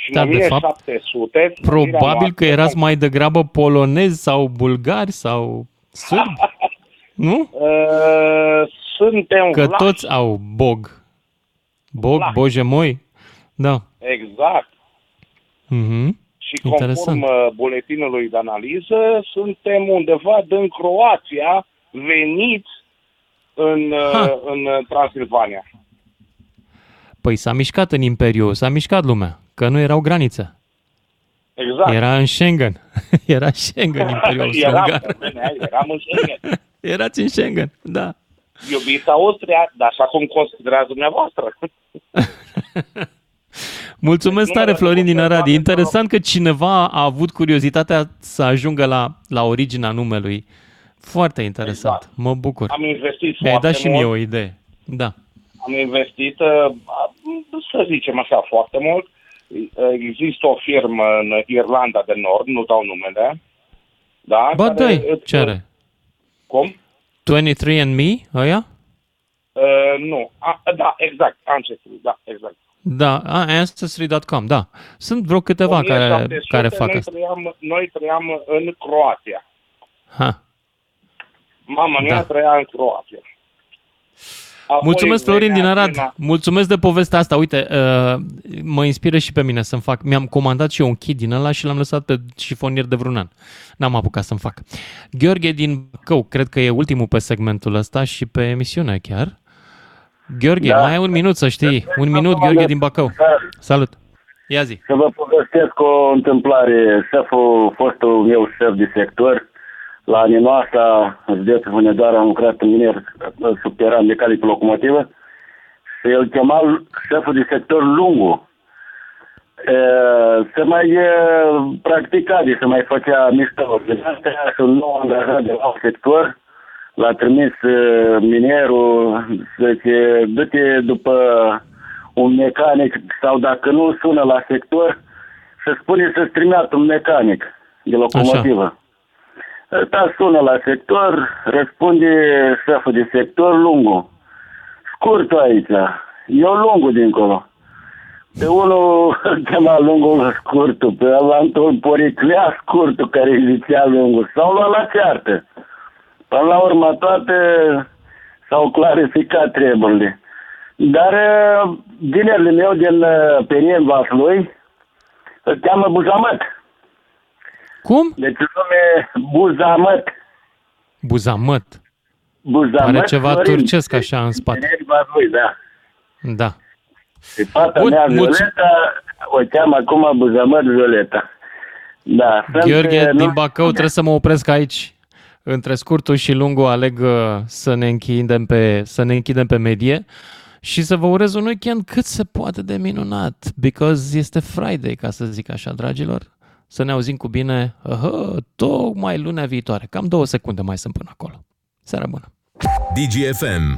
Speaker 38: Și
Speaker 3: Dar,
Speaker 38: în
Speaker 3: de fapt,
Speaker 38: 1700...
Speaker 3: Probabil că erați mai degrabă polonezi sau bulgari sau sârbi, *laughs* nu?
Speaker 38: Uh, suntem
Speaker 3: Că
Speaker 38: vlași.
Speaker 3: toți au bog. Bog,
Speaker 38: Vlahi.
Speaker 3: bojemoi. Da.
Speaker 38: Exact.
Speaker 3: Mhm.
Speaker 38: Și
Speaker 3: Interesant.
Speaker 38: conform uh, buletinului de analiză, suntem undeva din Croația veniți în, uh,
Speaker 3: Ha.
Speaker 38: în uh, Transilvania.
Speaker 3: Păi s-a mișcat în Imperiu, s-a mișcat lumea, că nu erau granițe.
Speaker 38: Exact.
Speaker 3: Era în Schengen. *laughs* Era Schengen Imperiul
Speaker 38: eram,
Speaker 3: Austro-Ungar.
Speaker 38: bine, eram în Schengen. *laughs*
Speaker 3: Erați în Schengen, da.
Speaker 38: Iubiți Austria, dar așa cum considerați dumneavoastră. *laughs*
Speaker 3: Mulțumesc tare, Florin din Arad. E interesant că cineva a avut curiozitatea să ajungă la, la originea numelui. Foarte interesant. Mă bucur.
Speaker 38: Am investit
Speaker 3: Mi-ai
Speaker 38: foarte
Speaker 3: dat și
Speaker 38: mult.
Speaker 3: mie o idee. Da.
Speaker 38: Am investit, uh, să zicem așa, foarte mult. Uh, Există o firmă în Irlanda de Nord, nu dau numele. Da?
Speaker 3: Ba
Speaker 38: care
Speaker 3: dai,
Speaker 38: îți-
Speaker 3: ce are?
Speaker 38: Cum?
Speaker 3: 23andMe, ăia?
Speaker 38: Uh, nu. A, da, exact. Ancestry, da, exact.
Speaker 3: Da, a, Ancestry.com, da. Sunt vreo câteva care,
Speaker 38: 1700
Speaker 3: care fac
Speaker 38: noi
Speaker 3: asta.
Speaker 38: Trăiam, noi trăiam în Croația.
Speaker 3: Ha.
Speaker 38: Mama mea
Speaker 3: Da.
Speaker 38: trăia în Croația. Apoi
Speaker 3: Mulțumesc, Florin din
Speaker 38: venea
Speaker 3: Arad.
Speaker 38: China.
Speaker 3: Mulțumesc de povestea asta. Uite, uh, mă inspiră și pe mine să-mi fac. Mi-am comandat și eu un kit din ăla și l-am lăsat pe șifonier de vreun an. N-am apucat să-mi fac. Gheorghe din Bacău, cred că e ultimul pe segmentul ăsta și pe emisiune chiar. Gheorghe,
Speaker 12: Da.
Speaker 3: mai ai un minut să știi. Un minut, Gheorghe din Bacău. Salut. Ia zi.
Speaker 12: Să vă povestesc o întâmplare. Șeful, fostul meu șef de sector, la Ninoasa, județul Hunedoara, am lucrat în miner, subteran mecanic pe locomotivă și el chema șeful de sector Lungu. E, se mai e, practica, de se mai făcea mișto. De astea și un nou angajat de la sector l-a trimis e, minierul, zice, du-te după un mecanic sau dacă nu sună la sector să spune să-ți trimită un mecanic de locomotivă. Ăsta sună la sector, răspunde șeful de sector, lungul. Scurtul aici, eu lungul dincolo. Pe unul *laughs* îl chema lungul scurtul, pe altul îl poriclea scurtul care îi zicea lungul. Sau lua la ceartă. Până la urmă toate s-au clarificat treburile. Dar uh, ginerele meu din uh, Penien Vaslui îl cheamă Buzamăt.
Speaker 3: Cum?
Speaker 12: Deci nume Buzamăt.
Speaker 3: Buzamăt.
Speaker 12: Buzamăt.
Speaker 3: Are ceva
Speaker 12: Florin.
Speaker 3: turcesc așa în spate.
Speaker 12: Penien Vaslui, da.
Speaker 3: Da.
Speaker 12: Și fata
Speaker 3: Bun,
Speaker 12: mea,
Speaker 3: mulțumesc.
Speaker 12: Violeta, o cheamă acum Buzamăt Violeta. Da. sunt,
Speaker 3: Gheorghe,
Speaker 12: uh,
Speaker 3: din
Speaker 12: nu-
Speaker 3: Bacău, trebuie să mă opresc aici. Între scurtul și lungul aleg uh, să ne închidem pe, să ne închidem pe medie și să vă urez un weekend cât se poate de minunat, because este Friday, ca să zic așa, dragilor. Să ne auzim cu bine, uh, tocmai lunea viitoare. Cam două secunde mai sunt până acolo. Seara bună!
Speaker 2: DGFM